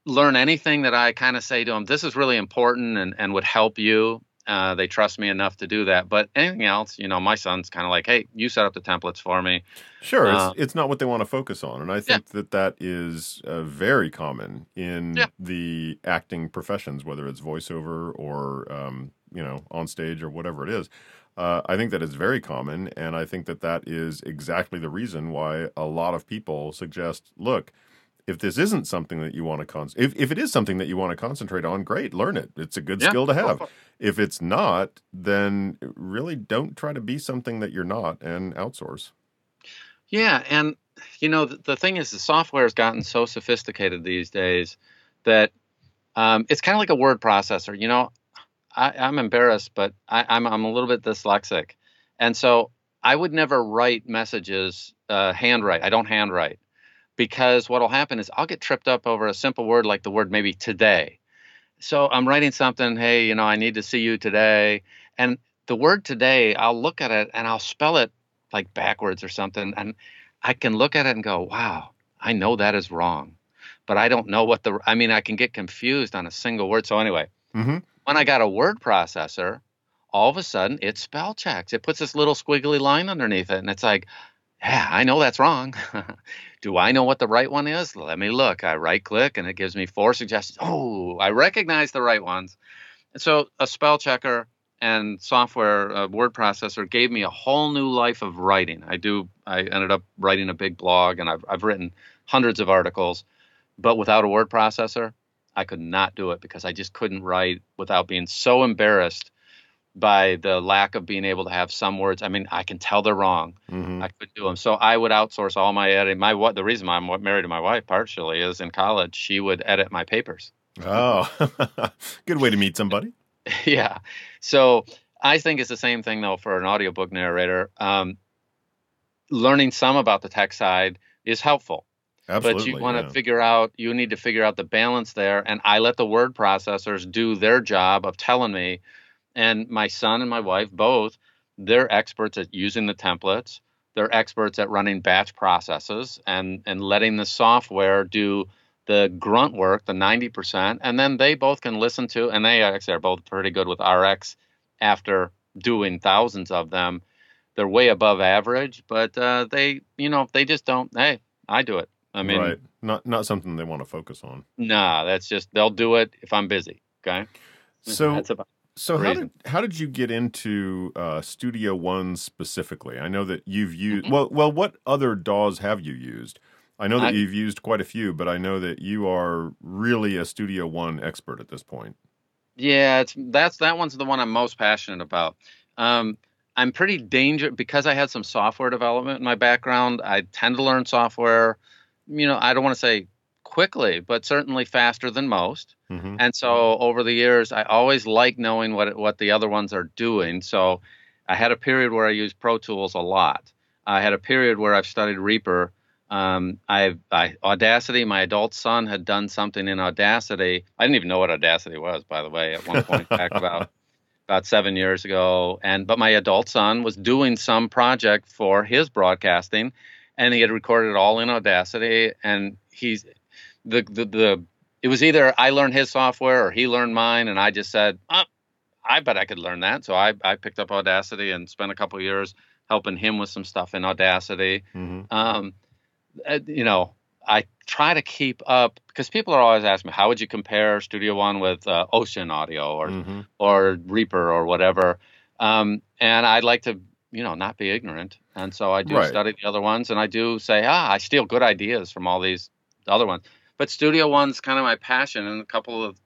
learn anything that I kind of say to them, this is really important and, and would help you. Uh, they trust me enough to do that. But anything else, you know, my son's kind of like, hey, you set up the templates for me. Sure, Uh, it's, it's not what they want to focus on, and I think that that is uh, very common in Yeah. the acting professions, whether it's voiceover or um, you know on stage or whatever it is. Uh, I think that is very common, and I think that that is exactly the reason why a lot of people suggest, look. If this isn't something that you want to con- if, if it is something that you want to concentrate on, great, learn it. It's a good Yeah, skill to have. If it's not, then really don't try to be something that you're not and outsource. Yeah, and you know the, the thing is, the software has gotten so sophisticated these days that um, it's kind of like a word processor. You know, I, I'm embarrassed, but I, I'm I'm a little bit dyslexic, and so I would never write messages uh, handwrite. I don't handwrite because what'll happen is I'll get tripped up over a simple word like the word maybe today. So I'm writing something, hey, you know, I need to see you today, and the word today, I'll look at it and I'll spell it like backwards or something, and I can look at it and go, wow, I know that is wrong, but I don't know what the. I mean, I can get confused on a single word. So anyway, Mm-hmm. when I got a word processor, all of a sudden it spell checks. It puts this little squiggly line underneath it, and it's like, yeah, I know that's wrong. Do I know what the right one is? Let me look. I right click, and it gives me four suggestions. Oh, I recognize the right ones. And so a spell checker and software uh, word processor gave me a whole new life of writing. I do. I ended up writing a big blog, and I've I've written hundreds of articles, but without a word processor, I could not do it because I just couldn't write without being so embarrassed by the lack of being able to have some words. I mean, I can tell they're wrong. Mm-hmm. I couldn't do them. So I would outsource all my editing. My what the reason why I'm married to my wife partially is in college she would edit my papers. Oh, good way to meet somebody. yeah. So I think it's the same thing though for an audiobook narrator. Um, learning some about the tech side is helpful. Absolutely. but you want to yeah. figure out you need to figure out the balance there and i let the word processors do their job of telling me and my son and my wife both they're experts at using the templates they're experts at running batch processes and and letting the software do the grunt work the 90% and then they both can listen to and they actually are both pretty good with rx after doing thousands of them they're way above average but uh, they you know they just don't hey i do it i mean right. Not not something they want to focus on. Nah, that's just they'll do it if I'm busy. Okay. So that's about so how did how did you get into uh, Studio One specifically? I know that you've used Mhm. well well. What other DAWs have you used? I know that I- you've used quite a few, but I know that you are really a Studio One expert at this point. yeah. It's that's that one's the one I'm most passionate about. Um, I'm pretty dangerous because I had some software development in my background. I tend to learn software. You know, I don't want to say quickly, but certainly faster than most. Mm-hmm. And so over the years, I always like knowing what what the other ones are doing. So I had a period where I used Pro Tools a lot. I had a period where I've studied Reaper. Um, I, I Audacity. My adult son had done something in Audacity. I didn't even know what Audacity was, by the way, at one point back about about seven years ago. And but my adult son was doing some project for his broadcasting, and he had recorded it all in Audacity. And he's the the the it was either I learned his software or he learned mine, and I just said, oh, I bet I could learn that. So I I picked up Audacity and spent a couple of years helping him with some stuff in Audacity. Mm-hmm. Um, uh, you know, I try to keep up because people are always asking me, how would you compare Studio One with uh, Ocean Audio or Mm-hmm. or Reaper or whatever? Um, and I'd like to, you know, not be ignorant, and so I do Right. study the other ones, and I do say, ah, I steal good ideas from all these other ones. But Studio One's kind of my passion, and a couple of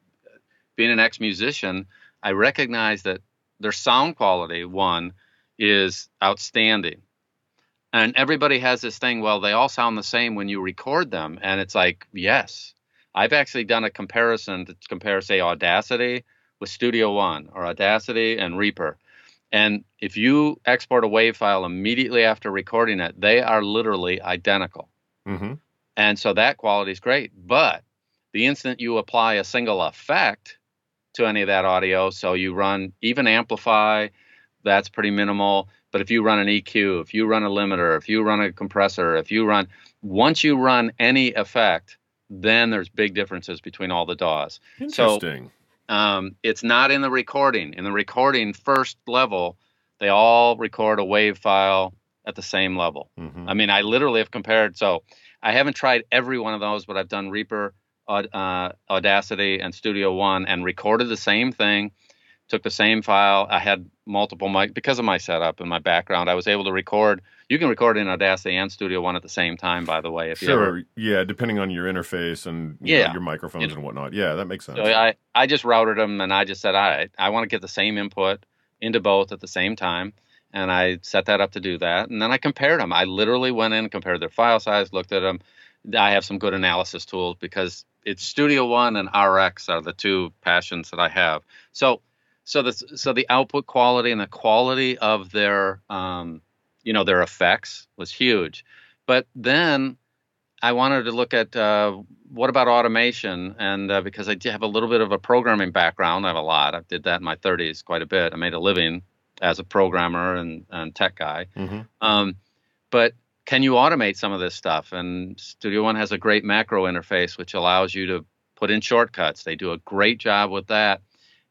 being an ex-musician, I recognize that their sound quality one is outstanding. And everybody has this thing, well, they all sound the same when you record them. And it's like, yes. I've actually done a comparison to compare, say, Audacity with Studio One or Audacity and Reaper. And if you export a WAV file immediately after recording it, they are literally identical. Mm-hmm. And so that quality is great. But the instant you apply a single effect to any of that audio, so you run even amplify, that's pretty minimal. But if you run an EQ, if you run a limiter, if you run a compressor, if you run, once you run any effect, then there's big differences between all the DAWs. So- Interesting. Um, it's not in the recording. In the recording first level, they all record a wave file at the same level. hmm I mean, I literally have compared. So I haven't tried every one of those, but I've done Reaper, uh, Audacity, and Studio One, and recorded the same thing. Took the same file. I had multiple mic because of my setup and my background. I was able to record. You can record in Audacity and Studio One at the same time, by the way. If you ever Sure. Yeah, depending on your interface and you know, Yeah. your microphones You know. and whatnot. Yeah, that makes sense. So I, I just routed them and I just said, all right, I want to get the same input into both at the same time. And I set that up to do that. And then I compared them. I literally went in, compared their file size, looked at them. I have some good analysis tools because it's Studio One and RX are the two passions that I have. So, so the so the output quality and the quality of their um, you know their effects was huge. But then I wanted to look at uh, what about automation, and uh, because I do have a little bit of a programming background, I have a lot. I did that in my 30s quite a bit. I made a living as a programmer and, and tech guy. hmm Um, but can you automate some of this stuff? And Studio One has a great macro interface which allows you to put in shortcuts. They do a great job with that.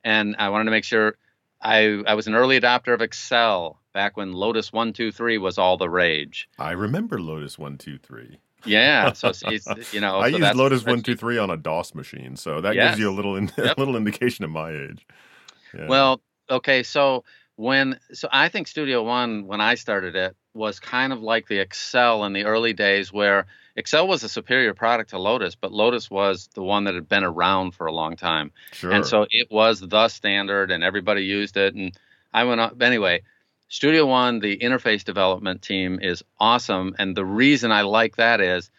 And I wanted to make sure I, I was an early adopter of Excel back when Lotus 123 was all the rage. I remember Lotus one two three. Yeah. So it's, it's you know, I so used Lotus one two three on a DOS machine, so that Yes. gives you a little in, Yep. a little indication of my age. Yeah. Well, okay, so when so I think Studio One when I started it was kind of like the Excel in the early days where Excel was a superior product to Lotus, but Lotus was the one that had been around for a long time. sure. And so it was the standard and everybody used it and I went on anyway, Studio One, the interface development team is awesome and the reason I like that is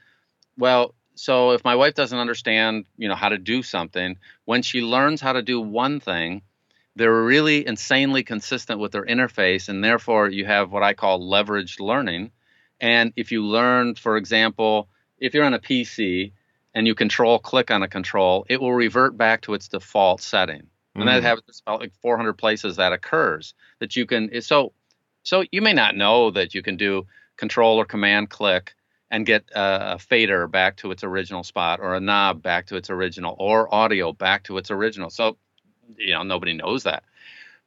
well, so if my wife doesn't understand, you know, how to do something, when she learns how to do one thing, they're really insanely consistent with their interface and therefore you have what I call leveraged learning. And if you learn, for example, if you're on a PC and you control click on a control, it will revert back to its default setting. And that Mhm. happens about like 400 places that occurs that you can. So, so you may not know that you can do control or command click and get a, a fader back to its original spot or a knob back to its original or audio back to its original. So, you know, nobody knows that.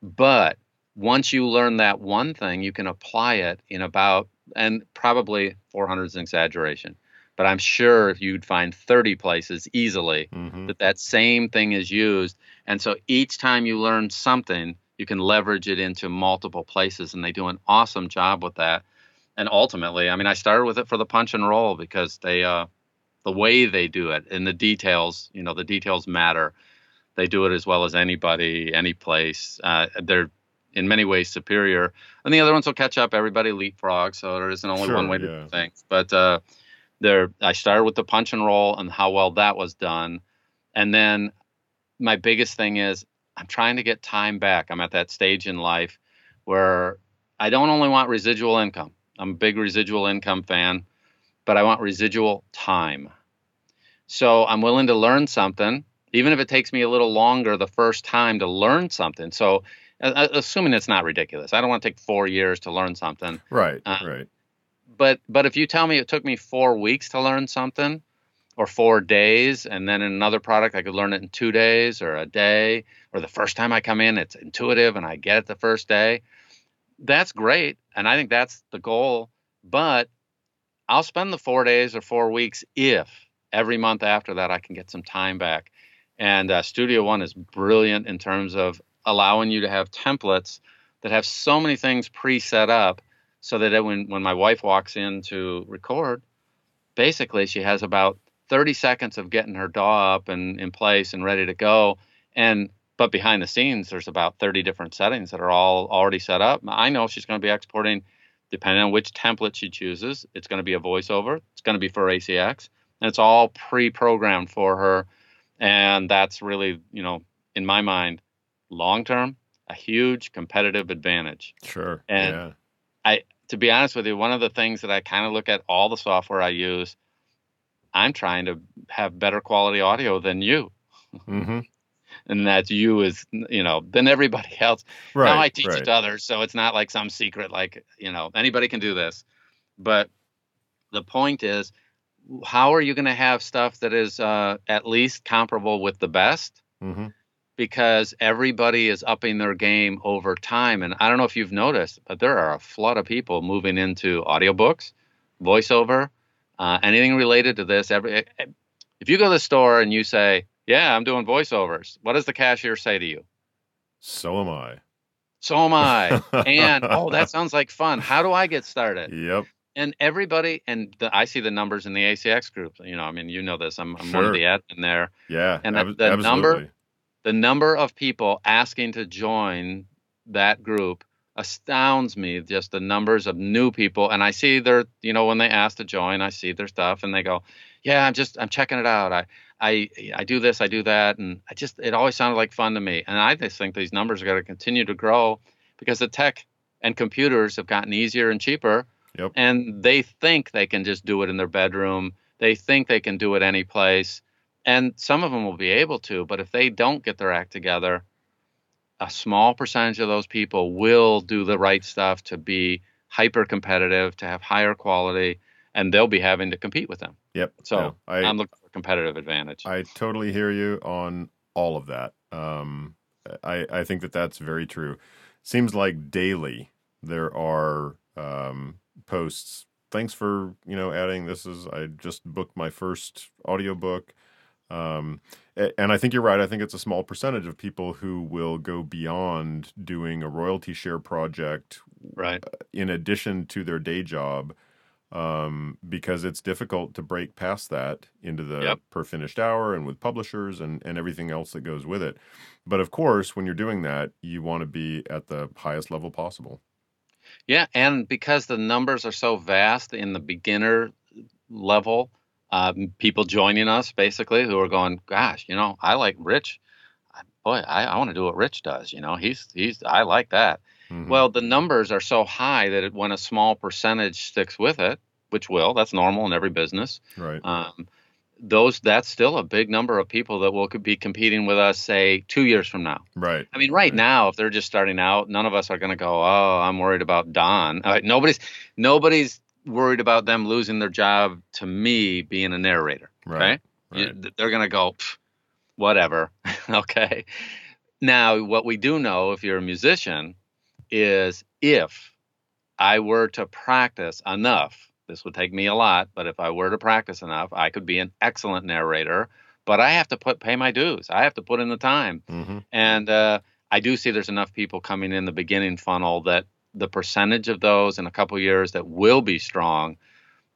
But once you learn that one thing, you can apply it in about, and probably 400 is an exaggeration, but I'm sure you'd find 30 places easily Mhm. that that same thing is used. And so each time you learn something, you can leverage it into multiple places, and they do an awesome job with that. And ultimately, I mean, I started with it for the punch and roll because they, uh, the way they do it and the details, you know, the details matter. They do it as well as anybody, any place. Uh, they're in many ways superior, and the other ones will catch up. Everybody leapfrog, so there isn't only Sure, one way to yeah. do things. But uh, there, I started with the punch and roll and how well that was done, and then my biggest thing is I'm trying to get time back. I'm at that stage in life where I don't only want residual income. I'm a big residual income fan, but I want residual time. So I'm willing to learn something, even if it takes me a little longer the first time to learn something. So, uh, assuming it's not ridiculous, I don't want to take four years to learn something. Right. uh, right. But but if you tell me it took me four weeks to learn something, or four days, and then in another product I could learn it in two days or a day, or the first time I come in it's intuitive and I get it the first day, that's great, and I think that's the goal. But I'll spend the four days or four weeks if every month after that I can get some time back. And uh, Studio One is brilliant in terms of allowing you to have templates that have so many things pre-set up, so that when when my wife walks in to record, basically she has about 30 seconds of getting her DAW up and in place and ready to go. And but behind the scenes, there's about 30 different settings that are all already set up. I know she's going to be exporting, depending on which template she chooses. It's going to be a voiceover. It's going to be for ACX, and it's all pre-programmed for her. And that's really, you know, in my mind, long term, a huge competitive advantage Sure. And- yeah. to be honest with you, one of the things that I kind of look at all the software I use, I'm trying to have better quality audio than you. hmm And that's you is, you know, than everybody else. Right. now I teach right. it to others, so it's not like some secret, like, you know, anybody can do this. But the point is, how are you going to have stuff that is uh, at least comparable with the best? hmm because everybody is upping their game over time. And I don't know if you've noticed, but there are a flood of people moving into audiobooks, voiceover, uh, anything related to this. Every eh, eh, if you go to the store and you say, "Yeah, I'm doing voiceovers," what does the cashier say to you? So am I. So am I. and oh, that sounds like fun. How do I get started? Yep. And everybody, and the, I see the numbers in the ACX group. You know, I mean, you know this. I'm, I'm one of the admin there. Yeah. And ab- the number- the number of people asking to join that group astounds me just the numbers of new people and i see their you know when they ask to join i see their stuff and they go yeah i'm just i'm checking it out i i i do this i do that and i just it always sounded like fun to me and i just think these numbers are going to continue to grow because the tech and computers have gotten easier and cheaper Yep. and they think they can just do it in their bedroom they think they can do it any place and some of them will be able to but if they don't get their act together a small percentage of those people will do the right stuff to be hyper competitive to have higher quality and they'll be having to compete with them Yep. so No, I, i'm looking for competitive advantage I totally hear you on all of that. Um, I, I think that that's very true. Seems like daily there are um, posts. Thanks for you know adding. This is I just booked my first audiobook. Um, and I think you're right. I think it's a small percentage of people who will go beyond doing a royalty share project right in addition to their day job um, because it's difficult to break past that into the Yep. per finished hour and with publishers and, and everything else that goes with it. But of course, when you're doing that, you want to be at the highest level possible. Yeah and because the numbers are so vast in the beginner level um, people joining us basically who are going gosh you know i like rich boy i, I want to do what rich does you know he's he's i like that Mhm. Well, the numbers are so high that it, when a small percentage sticks with it, which will, that's normal in every business. right. Um, those that's still a big number of people that will be competing with us, say two years from now. Right. I mean, right Right. now, if they're just starting out, none of us are going to go, "Oh, I'm worried about Don." Uh, nobody's nobody's worried about them losing their job to me being a narrator. Right. Right. th- they're going to go, whatever. okay. Now, what we do know if you're a musician is if I were to practice enough, this would take me a lot, but if I were to practice enough, I could be an excellent narrator. But I have to put pay my dues. I have to put in the time, hmm and uh, I do see there's enough people coming in the beginning funnel that the percentage of those in a couple years that will be strong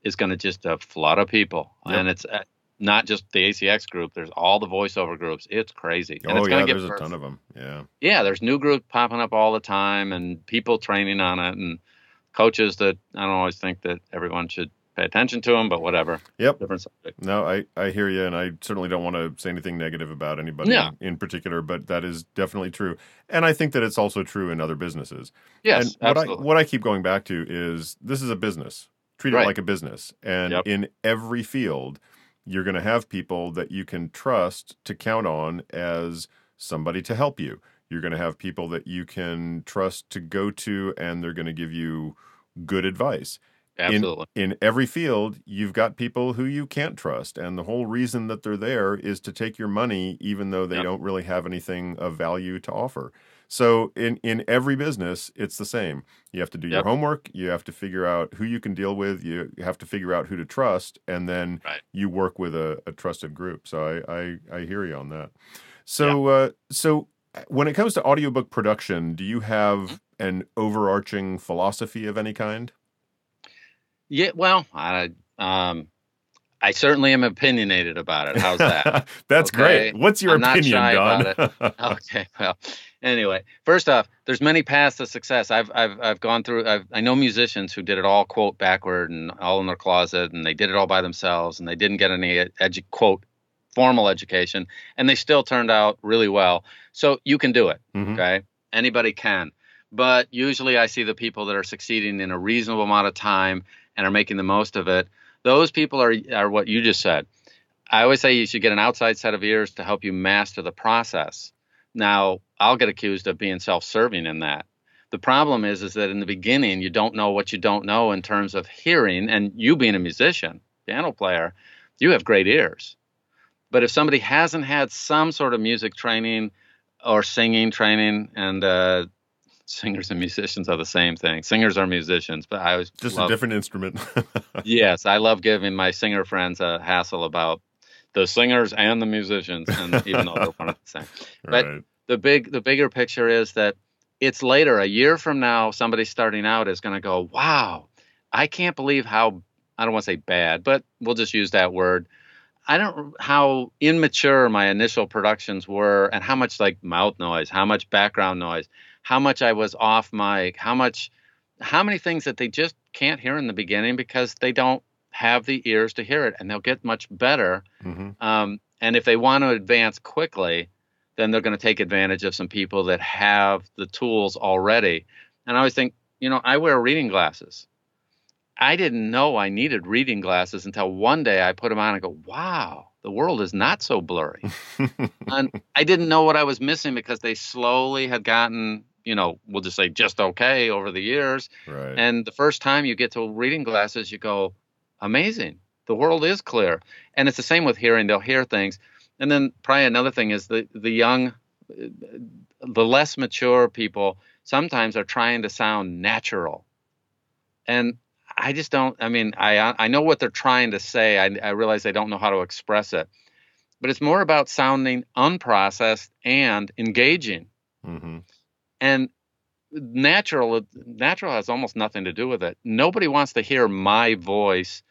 is going to just a flood of people, Yep. and it's uh, not just the ACX group. There's all the voiceover groups. It's crazy, and Oh it's yeah, get there's a ton of them. Yeah. yeah. There's new groups popping up all the time, and people training on it, and coaches that I don't always think that everyone should pay attention to them, but whatever. Yep. Different subject. No, I, I hear you, and I certainly don't want to say anything negative about anybody Yeah. in particular, but that is definitely true. And I think that it's also true in other businesses. Yes, and what absolutely. I what I keep going back to is this is a business. Treat it Right. like a business. And Yep. in every field, you're going to have people that you can trust to count on as somebody to help you. You're going to have people that you can trust to go to and they're going to give you good advice. absolutely. In every field, you've got people who you can't trust. And the whole reason that they're there is to take your money, even though they Yep. don't really have anything of value to offer. So in, in every business, it's the same. You have to do your homework. You have to figure out who you can deal with. You have to figure out who to trust, and then Right. you work with a, a trusted group. So I, I, I hear you on that. So uh, so when it comes to audiobook production, do you have Mm-hmm. an overarching philosophy of any kind? Yeah. Well, I um, I certainly am opinionated about it. How's that? That's Okay. great. What's your I'm not opinion, shy Don? okay. Well, anyway, first off, there's many paths to success. I've I've I've gone through. I've, I know musicians who did it all quote backward and all in their closet, and they did it all by themselves, and they didn't get any edu- quote formal education, and they still turned out really well. So you can do it. Mhm. Okay, anybody can. But usually, I see the people that are succeeding in a reasonable amount of time and are making the most of it. Those people are are what you just said. I always say you should get an outside set of ears to help you master the process. Now, I'll get accused of being self-serving in that. The problem is is that in the beginning you don't know what you don't know in terms of hearing and you being a musician, piano player, you have great ears. But if somebody hasn't had some sort of music training or singing training and uh, singers and musicians are the same thing. Singers are musicians, but I was just love, a different instrument. yes, I love giving my singer friends a hassle about the singers and the musicians, and even though they're one of the same. But right. the big, the bigger picture is that it's later, a year from now, somebody starting out is going to go, "Wow, I can't believe how I don't want to say bad, but we'll just use that word." I don't know how immature my initial productions were and how much like mouth noise, how much background noise, how much I was off mic, how much how many things that they just can't hear in the beginning because they don't have the ears to hear it and they'll get much better. hmm Um, and if they want to advance quickly, then they're going to take advantage of some people that have the tools already. And I always think, you know, I wear reading glasses. I didn't know I needed reading glasses until one day I put them on and go, wow, the world is not so blurry. and I didn't know what I was missing because they slowly had gotten, you know, we'll just say just okay over the years. right. And the first time you get to reading glasses, you go, amazing. The world is clear. And it's the same with hearing. They'll hear things. And then probably another thing is the, the young, uh, the less mature people sometimes are trying to sound natural. And I just don't, I mean, I, I know what they're trying to say. I, I realize they don't know how to express it. But it's more about sounding unprocessed and engaging hmm and natural natural has almost nothing to do with it nobody wants to hear my voice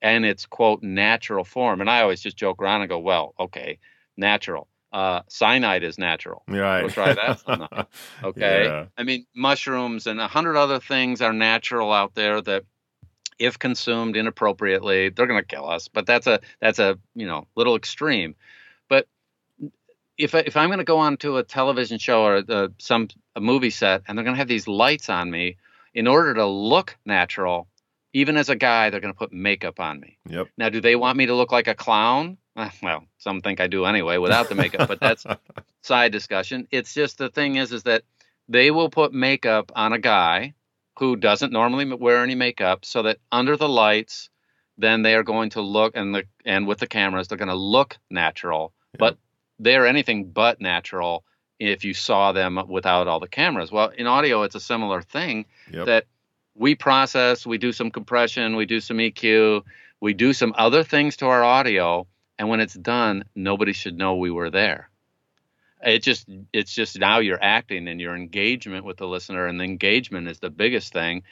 and its quote natural form and i always just joke around and go well okay natural uh cyanide is natural Right. Go try that okay Yeah. i mean mushrooms and a hundred other things are natural out there that if consumed inappropriately they're going to kill us but that's a that's a you know little extreme but if I, if I'm going to go on to a television show or uh, some a movie set and they're going to have these lights on me in order to look natural, even as a guy, they're going to put makeup on me. Yep. Now, do they want me to look like a clown? Eh, Well, some think I do anyway without the makeup, but that's side discussion. It's just the thing is is that they will put makeup on a guy who doesn't normally wear any makeup so that under the lights then they are going to look and the and with the cameras they're going to look natural. But they're anything but natural if you saw them without all the cameras. Well in audio it's a similar thing Yep. that we process we do some compression we do some eq we do some other things to our audio and when it's done nobody should know we were there it just it's just now you're acting and your engagement with the listener and the engagement is the biggest thing.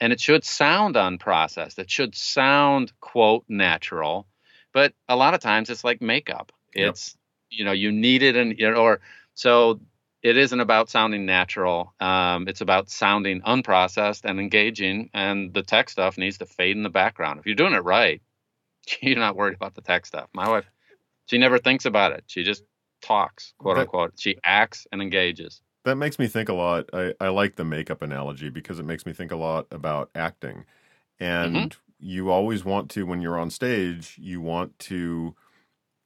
And it should sound unprocessed. It should sound quote natural. But a lot of times it's like makeup. Yep. it's you know you need it and you know, or so it isn't about sounding natural. Um, it's about sounding unprocessed and engaging and the tech stuff needs to fade in the background. If you're doing it right you're not worried about the tech stuff. My wife she never thinks about it. She just talks quote That- unquote she acts and engages That makes me think a lot. I, I like the makeup analogy because it makes me think a lot about acting. And Mm-hmm. you always want to, when you're on stage, you want to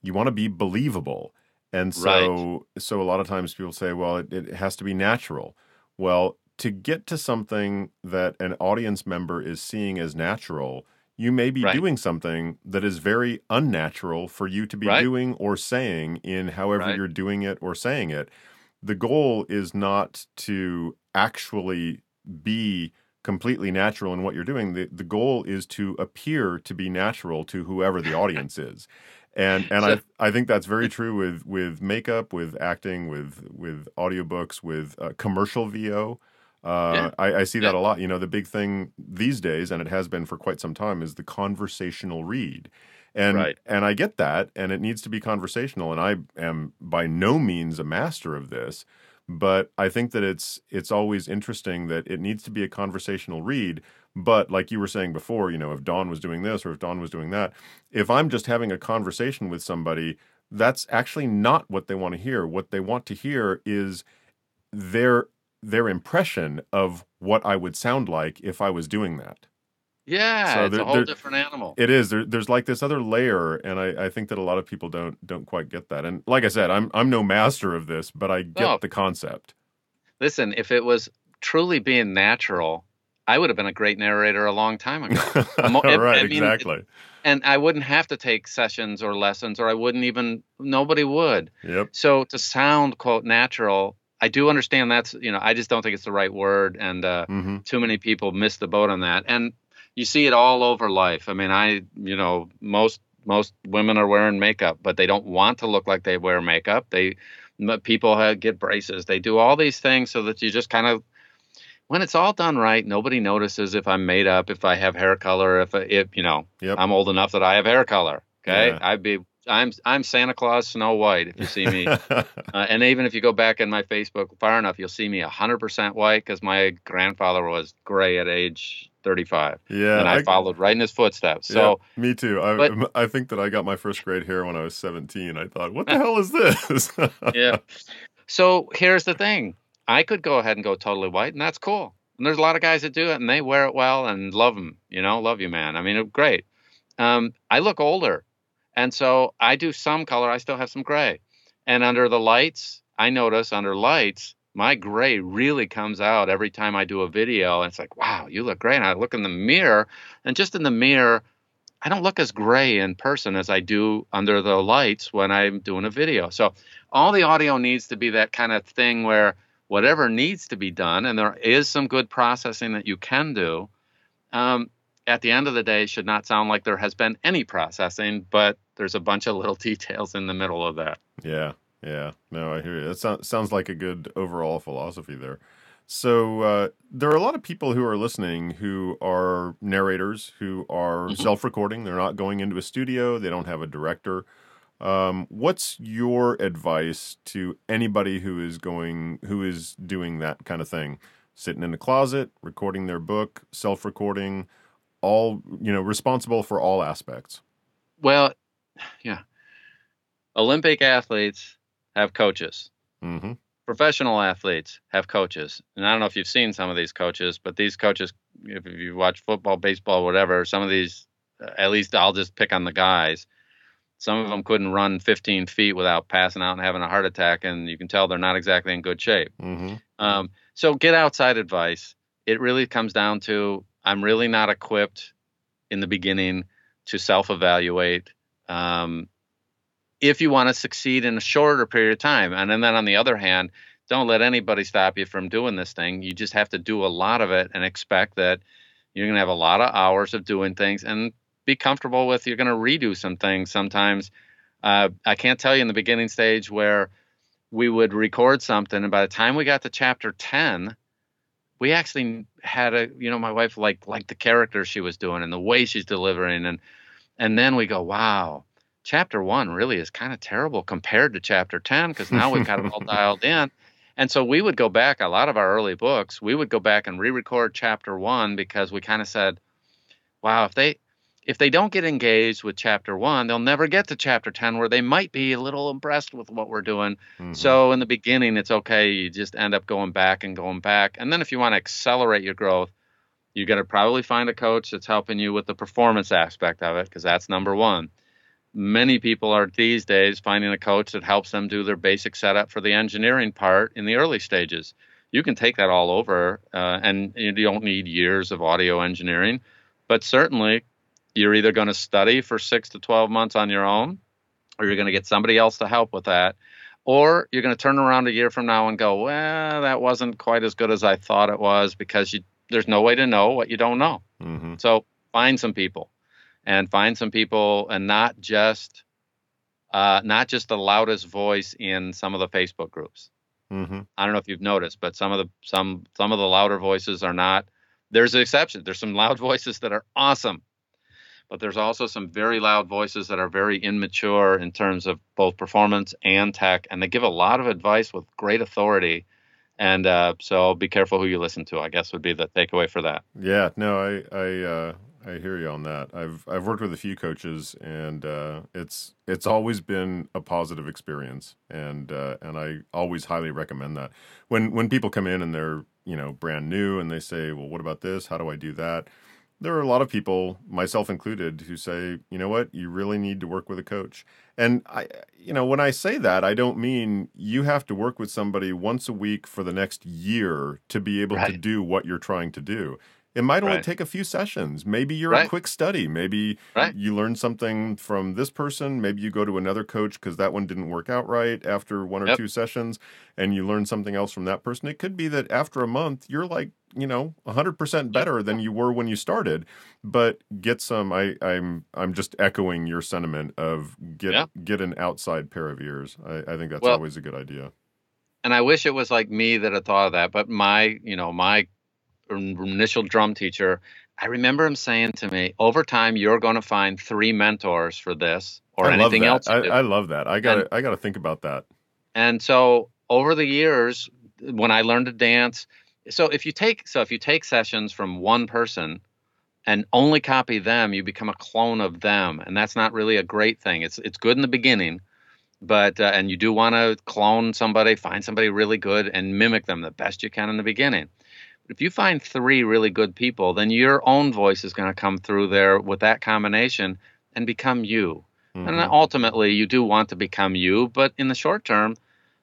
you want to be believable. And so so a lot of times people say, well, it, it has to be natural. Well, to get to something that an audience member is seeing as natural, you may be Right. doing something that is very unnatural for you to be Right. doing or saying in however Right. you're doing it or saying it the goal is not to actually be completely natural in what you're doing. The, the goal is to appear to be natural to whoever the audience is. And and So- I I think that's very true with with makeup, with acting, with with audiobooks, with uh, commercial VO. Uh, Yeah. I, I see that Yeah. a lot. You know, the big thing these days, and it has been for quite some time, is the conversational read. And Right. and I get that, and it needs to be conversational. And I am by no means a master of this, but I think that it's it's always interesting that it needs to be a conversational read. But like you were saying before, you know, if Don was doing this or if Don was doing that, if I'm just having a conversation with somebody, that's actually not what they want to hear. What they want to hear is their their impression of what I would sound like if I was doing that. yeah So it's there- a whole there- different animal It is. There, there's like this other layer, and I, I think that a lot of people don't don't quite get that. And like I said, I'm I'm no master of this, but I get No. the concept. listen if it was truly being natural I would have been a great narrator a long time ago. right, I mean, exactly. And I wouldn't have to take sessions or lessons, or I wouldn't even. Nobody would. Yep. So to sound quote natural, I do understand that's you know I just don't think it's the right word, and uh, mm-hmm. too many people miss the boat on that. And you see it all over life. I mean, I you know most most women are wearing makeup, but they don't want to look like they wear makeup. They people have, get braces. They do all these things so that you just kind of when it's all done right, nobody notices if I'm made up, if I have hair color, if if you know yep. I'm old enough that I have hair color. Okay, yeah. I'd be I'm I'm Santa Claus Snow White if you see me, uh, and even if you go back in my Facebook far enough, you'll see me 100% white because my grandfather was gray at age 35. Yeah, and I, I, followed right in his footsteps. So yeah, me too. I but, I think that I got my first grade hair when I was 17. I thought, what the hell is this? yeah. So here's the thing I could go ahead and go totally white, and that's cool. And there's a lot of guys that do it, and they wear it well and love them. You know, love you, man. I mean, great. Um, I look older, and so I do some color. I still have some gray, and under the lights, I notice under lights, my gray really comes out every time I do a video. And it's like, wow, you look great. And I look in the mirror, and just in the mirror, I don't look as gray in person as I do under the lights when I'm doing a video. So all the audio needs to be that kind of thing where whatever needs to be done, and there is some good processing that you can do, um, at the end of the day, should not sound like there has been any processing, but there's a bunch of little details in the middle of that. Yeah, yeah. No, I hear you. That sounds sounds like a good overall philosophy there. So uh, there are a lot of people who are listening who are narrators who are mm-hmm. self-recording. They're not going into a studio. They don't have a director. Um, what's your advice to anybody who is going, who is doing that kind of thing, sitting in a closet, recording their book, self-recording, all you know, responsible for all aspects? Well, yeah. Olympic athletes have coaches. Mm-hmm. Professional athletes have coaches, and I don't know if you've seen some of these coaches, but these coaches, if you watch football, baseball, whatever, some of these, at least I'll just pick on the guys some of them couldn't run 15 feet without passing out and having a heart attack, and you can tell they're not exactly in good shape. Mm-hmm. Um, so get outside advice. It really comes down to I'm really not equipped in the beginning to self evaluate. Um, if you want to succeed in a shorter period of time, and then on the other hand, don't let anybody stop you from doing this thing. You just have to do a lot of it and expect that you're going to have a lot of hours of doing things and be comfortable with you're going to redo some things sometimes. Uh, I can't tell you in the beginning stage where we would record something, and by the time we got to chapter 10, we actually had a, you know, my wife liked like the character she was doing and the way she's delivering, and and then we go, wow, chapter one really is kind of terrible compared to chapter 10 because now we've got it all dialed in. And so we would go back, a lot of our early books, we would go back and re record chapter one because we kind of said, wow, if they, if they don't get engaged with chapter one, they'll never get to chapter 10 where they might be a little impressed with what we're doing. Mm-hmm. So in the beginning, it's okay. You just end up going back and going back. And then if you want to accelerate your growth, you're going to probably find a coach that's helping you with the performance aspect of it because that's number one. Many people are these days finding a coach that helps them do their basic setup for the engineering part in the early stages. You can take that all over, uh, and you don't need years of audio engineering, but certainly you're either going to study for six to 12 months on your own, or you're going to get somebody else to help with that. Or you're going to turn around a year from now and go, well, that wasn't quite as good as I thought it was because you, there's no way to know what you don't know. Mm-hmm. So find some people and find some people and not just uh, not just the loudest voice in some of the Facebook groups. Mm-hmm. I don't know if you've noticed, but some of the some some of the louder voices are not. There's an exception. There's some loud voices that are awesome, but there's also some very loud voices that are very immature in terms of both performance and tech, and they give a lot of advice with great authority. And uh, so be careful who you listen to. I guess would be the takeaway for that. Yeah, no, I I uh, I hear you on that. I've I've worked with a few coaches, and uh, it's it's always been a positive experience, and uh, and I always highly recommend that. When when people come in and they're you know brand new and they say, well, what about this? How do I do that? There are a lot of people, myself included, who say, you know what, you really need to work with a coach. And I, you know, when I say that, I don't mean you have to work with somebody once a week for the next year to be able right. to do what you're trying to do. It might only Right. take a few sessions. Maybe you're a quick study. Maybe Right. you learn something from this person. Maybe you go to another coach because that one didn't work out right after one or Yep. two sessions and you learn something else from that person. It could be that after a month, you're like, you know, 100% better than you were when you started. But get some, I, I'm, I'm just echoing your sentiment of get, get an outside pair of ears. I, I think that's Well- always a good idea. and I wish it was like me that had thought of that. But my, you know, my initial drum teacher, I remember him saying to me, "Over time, you're going to find three mentors for this or I anything else." I, do." I love that. I got to I got to think about that. And so over the years, when I learned to dance, so if you take so if you take sessions from one person and only copy them, you become a clone of them, and that's not really a great thing. It's it's good in the beginning, but uh, and you do want to clone somebody, find somebody really good, and mimic them the best you can in the beginning. If you find three really good people, then your own voice is going to come through there with that combination and become you. And Mhm. ultimately, you do want to become you, but in the short term,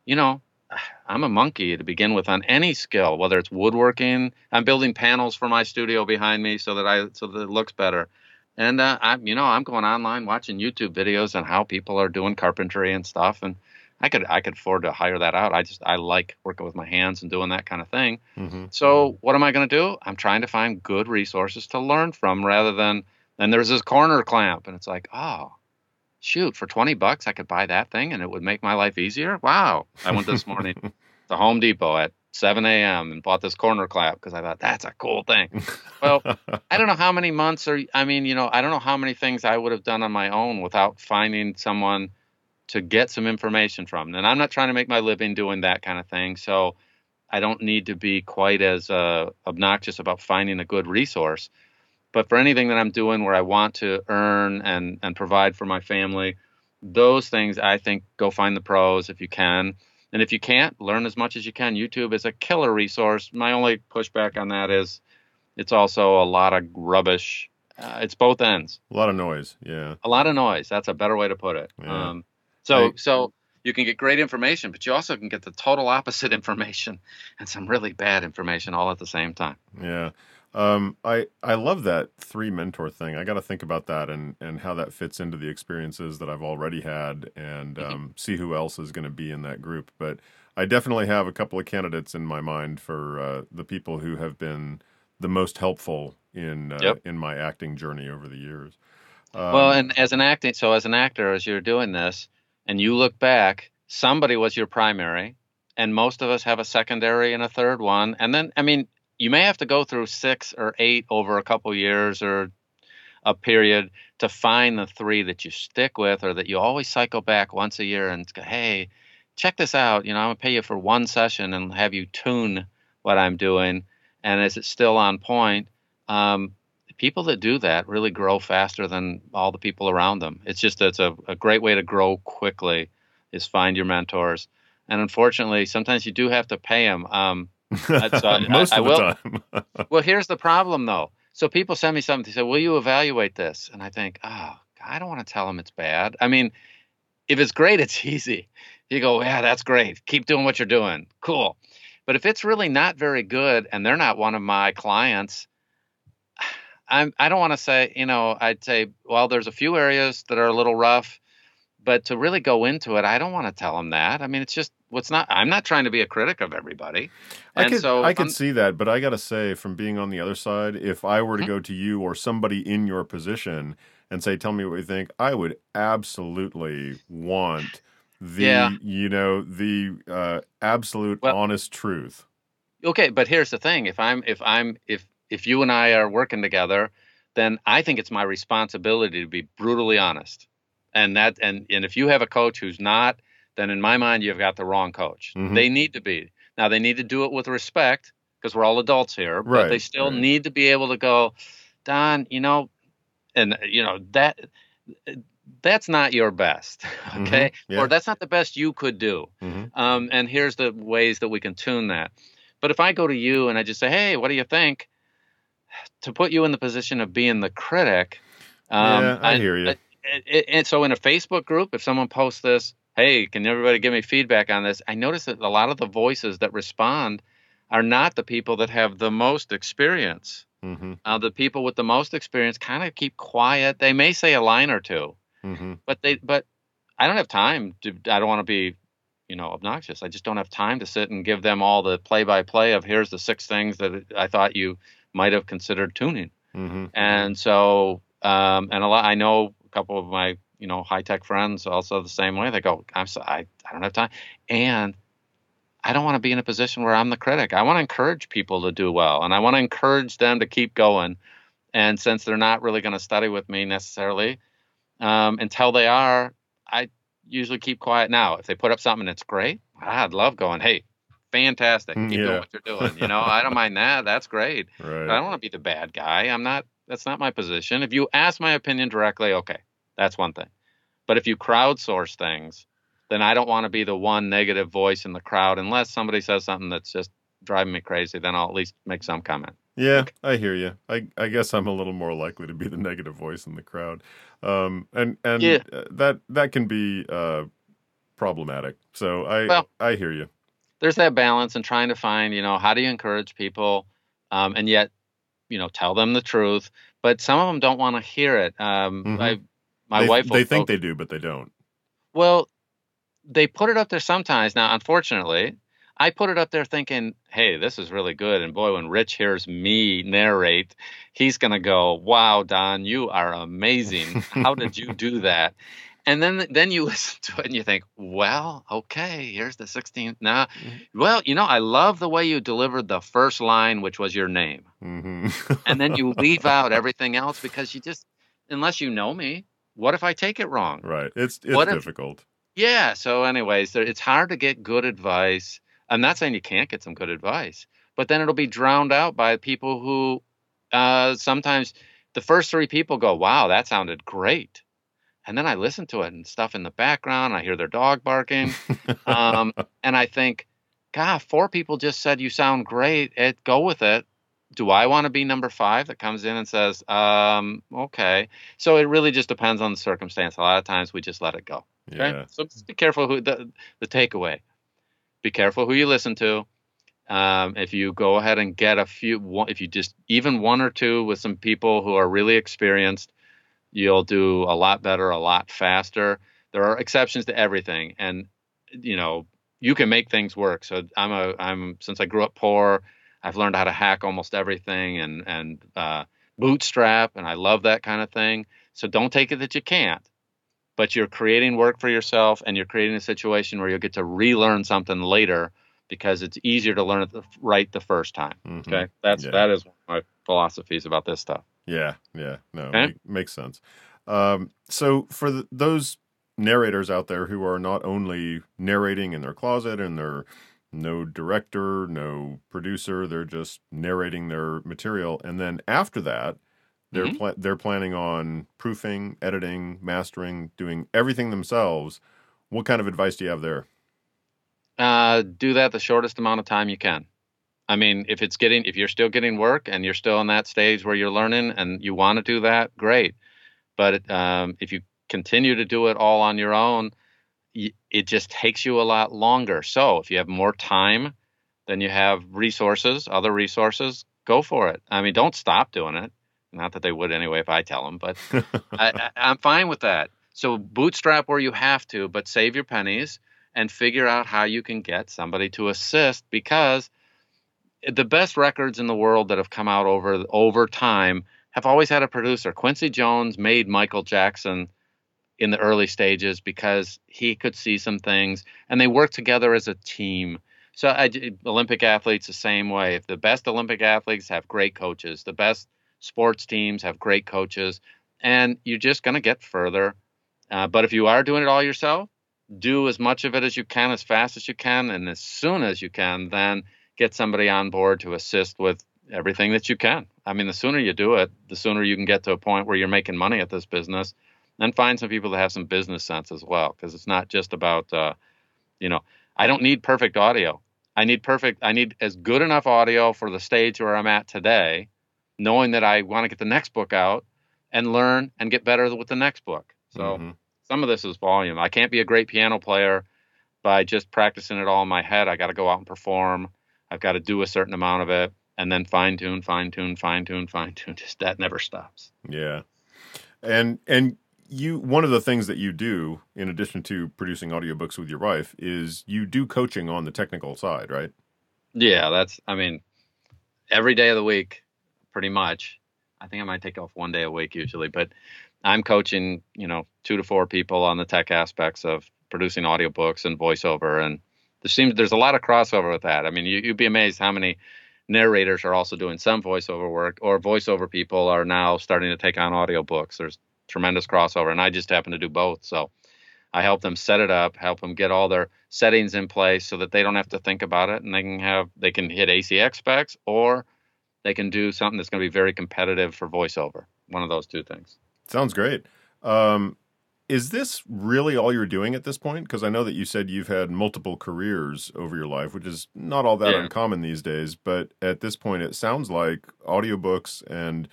you know, I'm a monkey to begin with on any skill, whether it's woodworking. I'm building panels for my studio behind me so that I so that it looks better. And uh, I'm, you know, I'm going online watching YouTube videos on how people are doing carpentry and stuff, and I could I could afford to hire that out. I just I like working with my hands and doing that kind of thing. Mhm. So what am I going to do? I'm trying to find good resources to learn from rather than then there's this corner clamp and it's like, oh, shoot, for 20 bucks I could buy that thing and it would make my life easier. Wow. I went this morning to Home Depot at 7 a.m. and bought this corner clamp because I thought that's a cool thing. Well, I don't know how many months or I mean, you know, I don't know how many things I would have done on my own without finding someone to get some information from. And I'm not trying to make my living doing that kind of thing, so I don't need to be quite as uh, obnoxious about finding a good resource. But for anything that I'm doing where I want to earn and and provide for my family, those things I think go find the pros if you can. And if you can't, learn as much as you can. YouTube is a killer resource. My only pushback on that is it's also a lot of rubbish. Uh, it's both ends. a lot of noise. Yeah. A lot of noise. That's a better way to put it. Yeah. Um, so I- so you can get great information, but you also can get the total opposite information and some really bad information all at the same time. Yeah. Um, I I love that three mentor thing. I got to think about that and and how that fits into the experiences that I've already had, and Mm-hmm. um, see who else is going to be in that group. But I definitely have a couple of candidates in my mind for uh, the people who have been the most helpful in uh, Yep. in my acting journey over the years. well, Um, and as an acting, so as an actor, as you're doing this, and you look back, somebody was your primary, and most of us have a secondary and a third one, and then I mean, you may have to go through six or eight over a couple years or a period to find the three that you stick with, or that you always cycle back once a year and go, hey, check this out. You know, I'm gonna pay you for one session and have you tune what I'm doing, and is it still on point? Um, people that do that really grow faster than all the people around them. It's just it's a, a great way to grow quickly is find your mentors. And unfortunately, sometimes you do have to pay them. Um, uh, most I- of will- the time. well, here's the problem though. So people send me something. They say, "Will you evaluate this?" And I think, "Oh, I don't want to tell them it's bad." I mean, if it's great, it's easy. You go, "Yeah, that's great. Keep doing what you're doing. Cool." But if it's really not very good and they're not one of my clients, I'm I don't want to say, you know, I'd say, well, there's a few areas that are a little rough, but to really go into it, I don't want to tell them that. I mean, it's just what's not. I'm not trying to be a critic of everybody. I And could so I could I'm- see that, but I got to say, from being on the other side, if I were to Mhm. go to you or somebody in your position and say, "Tell me what you think," I would absolutely want the Yeah. you know the uh, absolute Well- honest truth. okay but here's the thing if i'm if i'm if if you and i are working together then i think it's my responsibility to be brutally honest and that and and if you have a coach who's not then in my mind you've got the wrong coach Mhm. they need to be now they need to do it with respect because we're all adults here but they still right. need to be able to go don you know and you know that that's not your best okay Mm-hmm. yeah. or that's not the best you could do hmm um, and here's the ways that we can tune that. But if I go to you and I just say, "Hey, what do you think?" To put you in the position of being the critic. Um, yeah, I and- hear you. and- so in a Facebook group, if someone posts this, "Hey, can everybody give me feedback on this?" I notice that a lot of the voices that respond are not the people that have the most experience. Mm-hmm. Uh, the people with the most experience kind of keep quiet. They may say a line or two, Mm-hmm. but they but I don't have time to. I don't want to be, you know, obnoxious. I just don't have time to sit and give them all the play by play of here's the six things that I thought you might have considered tuning. Mm-hmm. And so, um, and a lot, I know a couple of my, you know, high tech friends also the same way. They go, I'm so, I, I don't have time. And I don't want to be in a position where I'm the critic. I want to encourage people to do well and I want to encourage them to keep going. And since they're not really going to study with me necessarily, um, until they are, I usually keep quiet now. If they put up something that's great, I'd love going, Hey, fantastic. Keep Mm, doing what you're doing. You know, I don't mind that. That's great. Right. I don't want to be the bad guy. I'm not. That's not my position. If you ask my opinion directly, okay, that's one thing. But if you crowdsource things, then I don't want to be the one negative voice in the crowd unless somebody says something that's just driving me crazy. Then I'll at least make some comment. Yeah, I hear you. I I guess I'm a little more likely to be the negative voice in the crowd, um, and and Yeah. that that can be uh, problematic. So I Well- I hear you. There's that balance and trying to find, you know, how do you encourage people, um, and yet, you know, tell them the truth. But some of them don't want to hear it. Um, Mhm. I, my they, wife. will they think go- they do, but they don't. Well, they put it up there sometimes. Now, unfortunately, I put it up there thinking, hey, this is really good. And boy, when Rich hears me narrate, he's going to go, wow, Don, you are amazing. How did you do that? And then then you listen to it and you think, well, okay, here's the 16th. Now, well, you know, I love the way you delivered the first line, which was your name. hmm And then you leave out everything else because you just, unless you know me, what if I take it wrong? right. It's it's What if- difficult. Yeah. So, anyways, there, it's hard to get good advice. I'm not saying you can't get some good advice, but then it'll be drowned out by people who uh, sometimes the first three people go, "Wow, that sounded great," and then I listen to it and stuff in the background. I hear their dog barking, um, and I think, God, four people just said you sound great. It go with it. Do I want to be number five that comes in and says, um, okay? So it really just depends on the circumstance. A lot of times we just let it go. Okay. Yeah. So just be careful who the the takeaway. Be careful who you listen to. Um, if you go ahead and get a few, one- if you just even one or two with some people who are really experienced, you'll do a lot better, a lot faster. There are exceptions to everything, and you know you can make things work. So I'm a I'm since I grew up poor, I've learned how to hack almost everything and and uh, bootstrap, and I love that kind of thing. So don't take it that you can't but you're creating work for yourself and you're creating a situation where you'll get to relearn something later because it's easier to learn it the, right the first time. Mhm. Okay, that's Yeah. that is one of my philosophies about this stuff. Yeah, yeah, no, Okay. make, makes sense. Um, so for the, those narrators out there who are not only narrating in their closet and they're no director, no producer, they're just narrating their material, and then after that, they're Mhm. pla- they're planning on proofing, editing, mastering, doing everything themselves. What kind of advice do you have there? Uh, do that the shortest amount of time you can. I mean, if it's getting, if you're still getting work and you're still in that stage where you're learning and you want to do that, great. But um, if you continue to do it all on your own, it just takes you a lot longer. So if you have more time than you have resources, other resources, go for it. I mean, don't stop doing it. Not that they would anyway if I tell them, but I, I, I'm fine with that. So bootstrap where you have to, but save your pennies and figure out how you can get somebody to assist because the best records in the world that have come out over over time have always had a producer. Quincy Jones made Michael Jackson in the early stages because he could see some things and they worked together as a team. So I, Olympic athletes the same way. If the best Olympic athletes have great coaches, the best sports teams have great coaches, and you're just going to get further. Uh, but if you are doing it all yourself, do as much of it as you can, as fast as you can, and as soon as you can, then get somebody on board to assist with everything that you can. I mean, the sooner you do it, the sooner you can get to a point where you're making money at this business. And find some people that have some business sense as well, because it's not just about, uh, you know, I don't need perfect audio. I need perfect. I need as good enough audio for the stage where I'm at today, knowing that I want to get the next book out and learn and get better with the next book. So Mhm. some of this is volume. I can't be a great piano player by just practicing it all in my head. I got to go out and perform. I've got to do a certain amount of it, and then fine tune, fine tune, fine tune, fine tune. Just that never stops. Yeah, and and you one of the things that you do in addition to producing audiobooks with your wife is you do coaching on the technical side, right? Yeah, that's. I mean, every day of the week, pretty much. I think I might take off one day a week usually, but I'm coaching, you know, two to four people on the tech aspects of producing audiobooks and voiceover. And there seems there's a lot of crossover with that. I mean, you, would be amazed how many narrators are also doing some voiceover work, or voiceover people are now starting to take on audiobooks. There's tremendous crossover, and I just happen to do both. So I help them set it up, help them get all their settings in place so that they don't have to think about it, and they can have they can hit ACX specs or they can do something that's going to be very competitive for voiceover. One of those two things. Sounds great. Um, is this really all you're doing at this point? Because I know that you said you've had multiple careers over your life, which is not all that yeah. uncommon these days. But at this point, it sounds like audiobooks and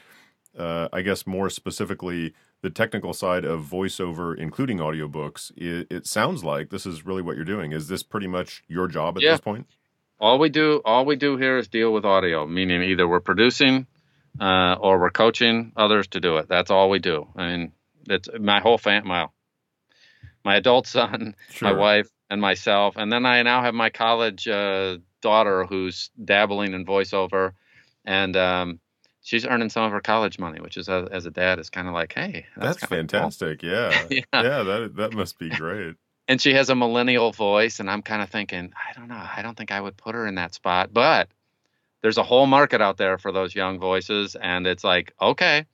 uh, I guess more specifically, the technical side of voiceover, including audiobooks, it, it sounds like this is really what you're doing. Is this pretty much your job at yeah. this point? All we do, all we do here is deal with audio, meaning either we're producing uh, or we're coaching others to do it. That's all we do. I mean, it's my whole fam, my, my adult son, sure. my wife, and myself, and then I now have my college uh, daughter who's dabbling in voiceover, and um, she's earning some of her college money, which is as a dad is kind of like, hey, that's, that's fantastic. Cool. Yeah. yeah, yeah, that that must be great. and she has a millennial voice, and I'm kind of thinking, I don't know, I don't think I would put her in that spot, but there's a whole market out there for those young voices, and it's like, okay,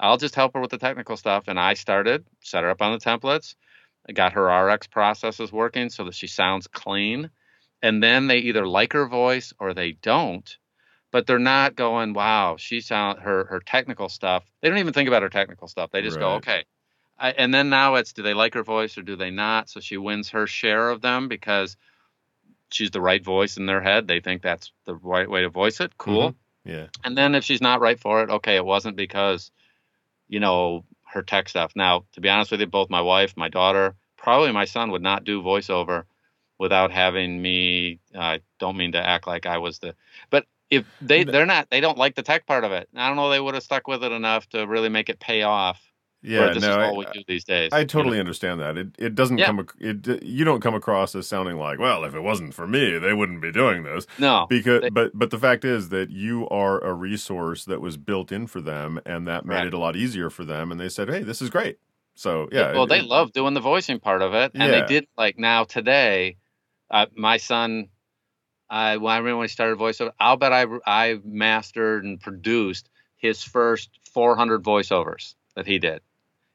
I'll just help her with the technical stuff. And I started, set her up on the templates, I got her RX processes working so that she sounds clean. And then they either like her voice or they don't but they're not going, wow, she sound her her technical stuff. They don't even think about her technical stuff. They just right. go, okay. I, and then now it's do they like her voice or do they not? So she wins her share of them because she's the right voice in their head. They think that's the right way to voice it. Cool. Mm-hmm. Yeah. And then if she's not right for it, okay, it wasn't because, you know, her tech stuff. Now, to be honest with you, both my wife, my daughter, probably my son would not do voiceover without having me. I uh, don't mean to act like I was the, but if they they're not they don't like the tech part of it. I don't know they would have stuck with it enough to really make it pay off. Yeah, this no, is all I, we do these days. I totally you know? understand that. It it doesn't yeah. come it you don't come across as sounding like, well, if it wasn't for me, they wouldn't be doing this. No. Because they, but but the fact is that you are a resource that was built in for them and that made right. it a lot easier for them and they said, "Hey, this is great." So, yeah. Well, it, they love doing the voicing part of it and yeah. they did like now today uh, my son I, when I remember when he started voiceover, I'll bet I, I mastered and produced his first 400 voiceovers that he did.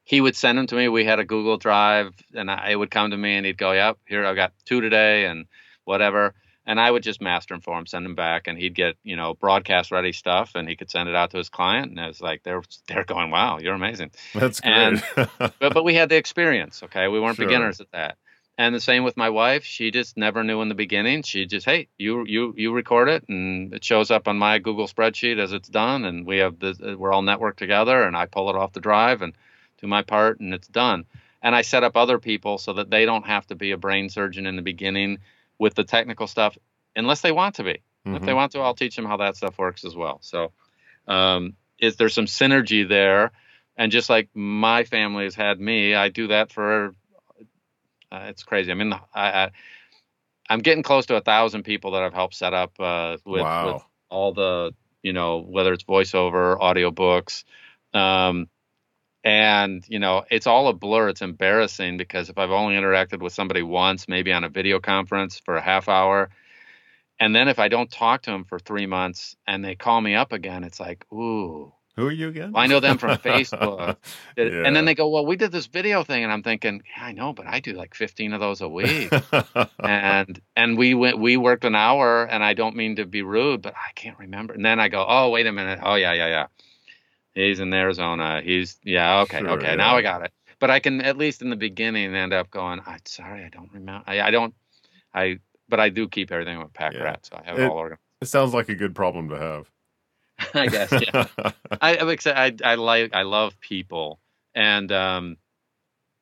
He would send them to me. We had a Google Drive, and I, it would come to me, and he'd go, "Yep, here I've got two today, and whatever." And I would just master them for him, send them back, and he'd get you know broadcast ready stuff, and he could send it out to his client. And it was like they're they're going, "Wow, you're amazing." That's great. And, but but we had the experience. Okay, we weren't sure. beginners at that. And the same with my wife. She just never knew in the beginning. She just, hey, you you you record it, and it shows up on my Google spreadsheet as it's done, and we have the we're all networked together, and I pull it off the drive and do my part, and it's done. And I set up other people so that they don't have to be a brain surgeon in the beginning with the technical stuff, unless they want to be. Mm-hmm. If they mm-hmm. want to, I'll teach them how that stuff works as well. So, um, is there some synergy there? And just like my family has had me, I do that for uh, it's crazy. I mean, I, I I'm getting close to a thousand people that I've helped set up uh, with, wow. with, all the you know whether it's voiceover, audiobooks, um, and you know it's all a blur. It's embarrassing because if I've only interacted with somebody once, maybe on a video conference for a half hour, and then if I don't talk to them for three months and they call me up again, it's like ooh, who are you again? Well, I know them from Facebook. yeah. And then they go, Well, we did this video thing. And I'm thinking, Yeah, I know, but I do like 15 of those a week. and and we went we worked an hour and I don't mean to be rude, but I can't remember. And then I go, Oh, wait a minute. Oh yeah, yeah, yeah. He's in Arizona. He's yeah, okay, sure, okay, yeah. now I got it. But I can at least in the beginning end up going, I'm sorry, I don't remember I, I don't I but I do keep everything with pack yeah. rat, so I have it, it all organized. It sounds like a good problem to have. I guess. Yeah. I, excited. I, I like. I love people, and um,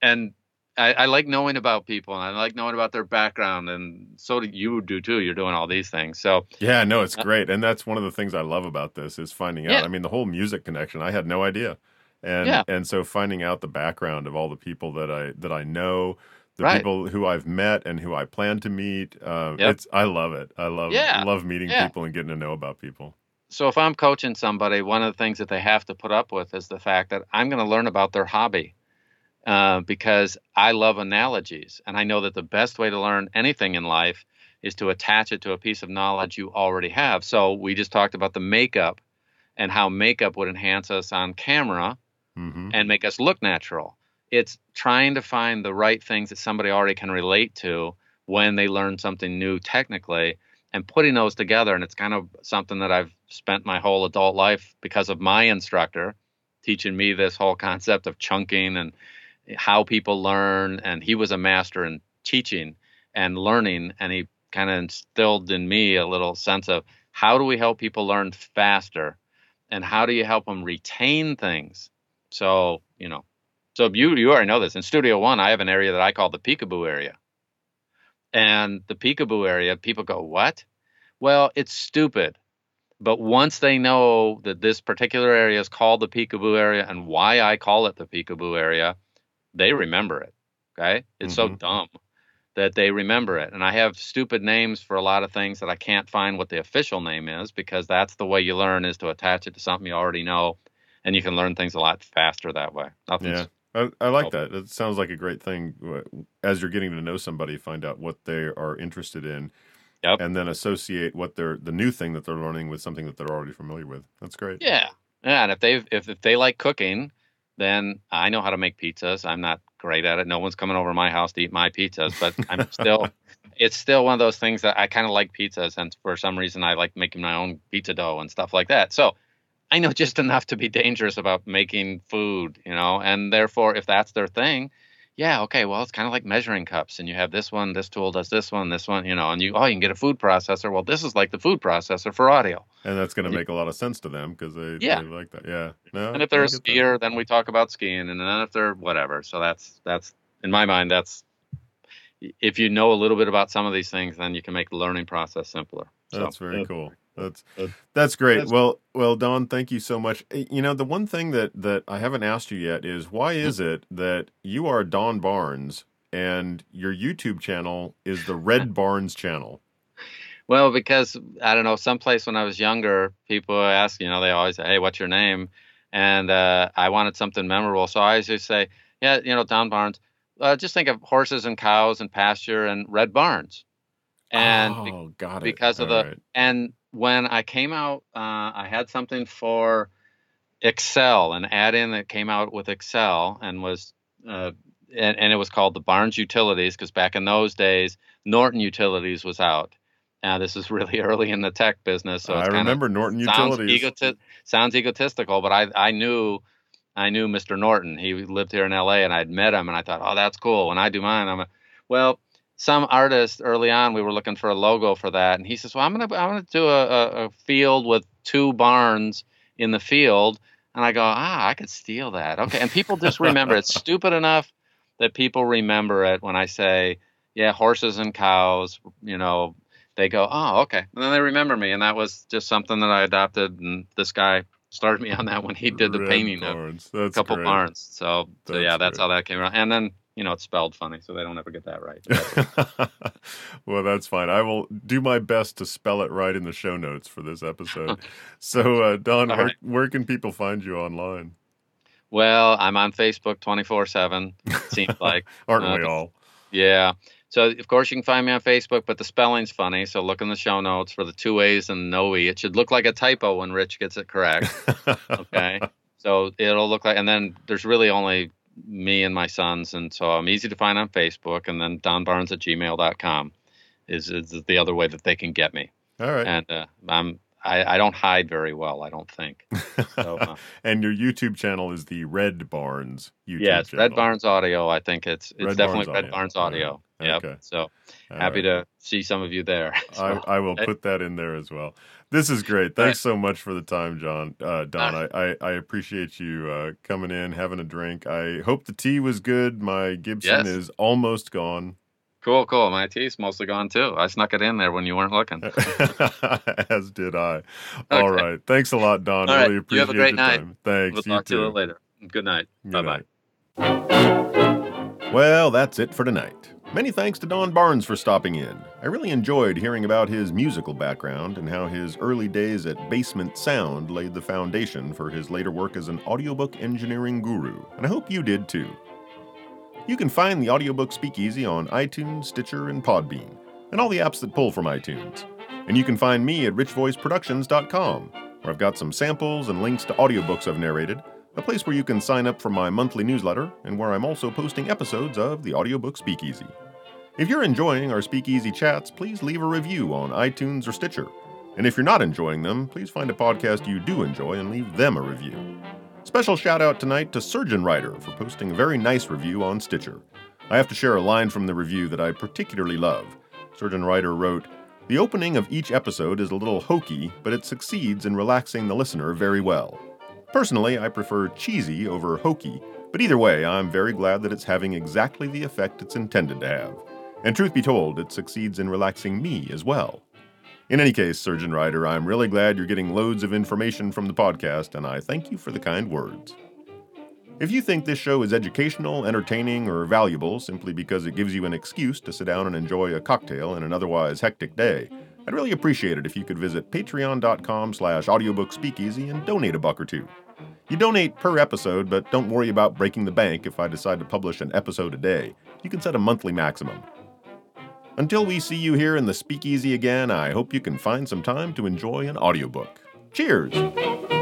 and I, I, like knowing about people and I like knowing about their background and so do you do too. You're doing all these things. So Yeah, no, it's uh, great. And that's one of the things I love about this is finding out. Yeah. I mean the whole music connection, I had no idea. And yeah. and so finding out the background of all the people that I that I know, the right. people who I've met and who I plan to meet. Uh, yep. it's I love it. I love yeah. love meeting people and getting to know about people. So if I'm coaching somebody, one of the things that they have to put up with is the fact that I'm going to learn about their hobby uh, because I love analogies. And I know that the best way to learn anything in life is to attach it to a piece of knowledge you already have. So we just talked about the makeup and how makeup would enhance us on camera mm-hmm. and make us look natural. It's trying to find the right things that somebody already can relate to when they learn something new technically and putting those together. And it's kind of something that I've spent my whole adult life because of my instructor teaching me this whole concept of chunking and how people learn, and he was a master in teaching and learning, and he kind of instilled in me a little sense of how do we help people learn faster, and how do you help them retain things. So you know, so you you already know this. In Studio One, I have an area that I call the peekaboo area, and the peekaboo area, people go, "What?" Well, it's stupid. But once they know that this particular area is called the peekaboo area and why I call it the peekaboo area, they remember it. Okay. It's mm-hmm. so dumb that they remember it. And I have stupid names for a lot of things that I can't find what the official name is because that's the way you learn is to attach it to something you already know. And you can learn things a lot faster that way. Nothing's yeah. I, I like that. That sounds like a great thing. As you're getting to know somebody, find out what they are interested in, yep. and then associate what they're the new thing that they're learning with something that they're already familiar with. That's great. Yeah, yeah. And if they if, if they like cooking, then I know how to make pizzas. I'm not great at it. No one's coming over to my house to eat my pizzas, but I'm still it's still one of those things that I kind of like pizzas and for some reason I like making my own pizza dough and stuff like that. So I know just enough to be dangerous about making food, you know, and therefore if that's their thing, yeah, okay, well, it's kind of like measuring cups, and you have this one, this tool does this one, this one, you know, and you, oh, you can get a food processor. Well, this is like the food processor for audio. And that's going to make a lot of sense to them because they, yeah. they like that. Yeah. No, and if they're a skier, that. then we talk about skiing, and then if they're whatever. So that's, that's, in my mind, that's, if you know a little bit about some of these things, then you can make the learning process simpler. That's so, very yeah. cool. That's that's great. That's well, well, Don, thank you so much. Eh, you know, the one thing that that I haven't asked you yet is why is it that you are Don Baarns and your YouTube channel is the Red Baarns channel? Well, because I don't know, someplace when I was younger, people ask, you know, they always say, "Hey, what's your name?" And uh, I wanted something memorable, so I just say, "Yeah, you know, Don Baarns." Uh, just think of horses and cows and pasture and red barns and oh, got it. because of All the right. and when I came out, uh, I had something for Excel, an add-in that came out with Excel and was, uh, and, and, it was called the Baarns Utilities because back in those days, Norton Utilities was out. Now this is really early in the tech business, so I remember Norton Utilities. Egoti- sounds egotistical, but I I knew I knew Mr. Norton. He lived here in L.A. and I'd met him, and I thought, oh, that's cool. When I do mine, I'm a, well some artist early on we were looking for a logo for that and he says well i'm gonna i'm gonna do a, a, field with two barns in the field and i go ah i could steal that okay and people just remember it's stupid enough that people remember it when i say yeah horses and cows you know they go oh okay and then they remember me and that was just something that i adopted and this guy started me on that when he did the Red painting barns. of a couple great. barns so, so yeah that's great. how that came around and then you know, it's spelled funny, so they don't ever get that right. well, that's fine. I will do my best to spell it right in the show notes for this episode. so, uh, Don, where, right. where, can people find you online? Well, I'm on Facebook 24 7, seems like. Aren't uh, we all? Yeah. So, of course, you can find me on Facebook, but the spelling's funny. So, look in the show notes for the two A's and no E. It should look like a typo when Rich gets it correct. okay. so, it'll look like, and then there's really only me and my sons. And so I'm easy to find on Facebook. And then Don Baarns at gmail.com is, is the other way that they can get me. All right. And uh, I'm, I, I, don't hide very well, I don't think. So, uh, and your YouTube channel is the Red Baarns YouTube yeah, it's channel. Red Baarns Audio. I think it's it's Red definitely Baarns Red Audio. Baarns Audio. Yep. Okay. So All happy right. to see some of you there. as I. I will put that in there as well. This is great. Thanks so much for the time, John. Uh, Don, I, I, I appreciate you uh, coming in, having a drink. I hope the tea was good. My Gibson Yes. is almost gone, Cool, cool. My tea's mostly gone too. I snuck it in there when you weren't looking. as did I. All Okay. right. Thanks a lot, Don. All right. Really You appreciate have a great your night. time. Thanks. We'll you talk to too. you later. Good night. Bye bye. Well, that's it for tonight. Many thanks to Don Baarns for stopping in. I really enjoyed hearing about his musical background and how his early days at Basement Sound laid the foundation for his later work as an audiobook engineering guru, and I hope you did too. You can find the audiobook Speakeasy on iTunes, Stitcher, and Podbean, and all the apps that pull from iTunes. And you can find me at richvoiceproductions.com, where I've got some samples and links to audiobooks I've narrated, a place where you can sign up for my monthly newsletter, and where I'm also posting episodes of the audiobook Speakeasy. If you're enjoying our Speakeasy chats, please leave a review on iTunes or Stitcher. And if you're not enjoying them, please find a podcast you do enjoy and leave them a review. Special shout out tonight to Surgeon Writer for posting a very nice review on Stitcher. I have to share a line from the review that I particularly love. Surgeon Writer wrote, The opening of each episode is a little hokey, but it succeeds in relaxing the listener very well. Personally, I prefer cheesy over hokey, but either way, I'm very glad that it's having exactly the effect it's intended to have. And truth be told, it succeeds in relaxing me as well. In any case, Surgeon Ryder, I'm really glad you're getting loads of information from the podcast, and I thank you for the kind words. If you think this show is educational, entertaining, or valuable simply because it gives you an excuse to sit down and enjoy a cocktail in an otherwise hectic day, I'd really appreciate it if you could visit patreon.com slash audiobookspeakeasy and donate a buck or two. You donate per episode, but don't worry about breaking the bank if I decide to publish an episode a day. You can set a monthly maximum. Until we see you here in the speakeasy again, I hope you can find some time to enjoy an audiobook. Cheers!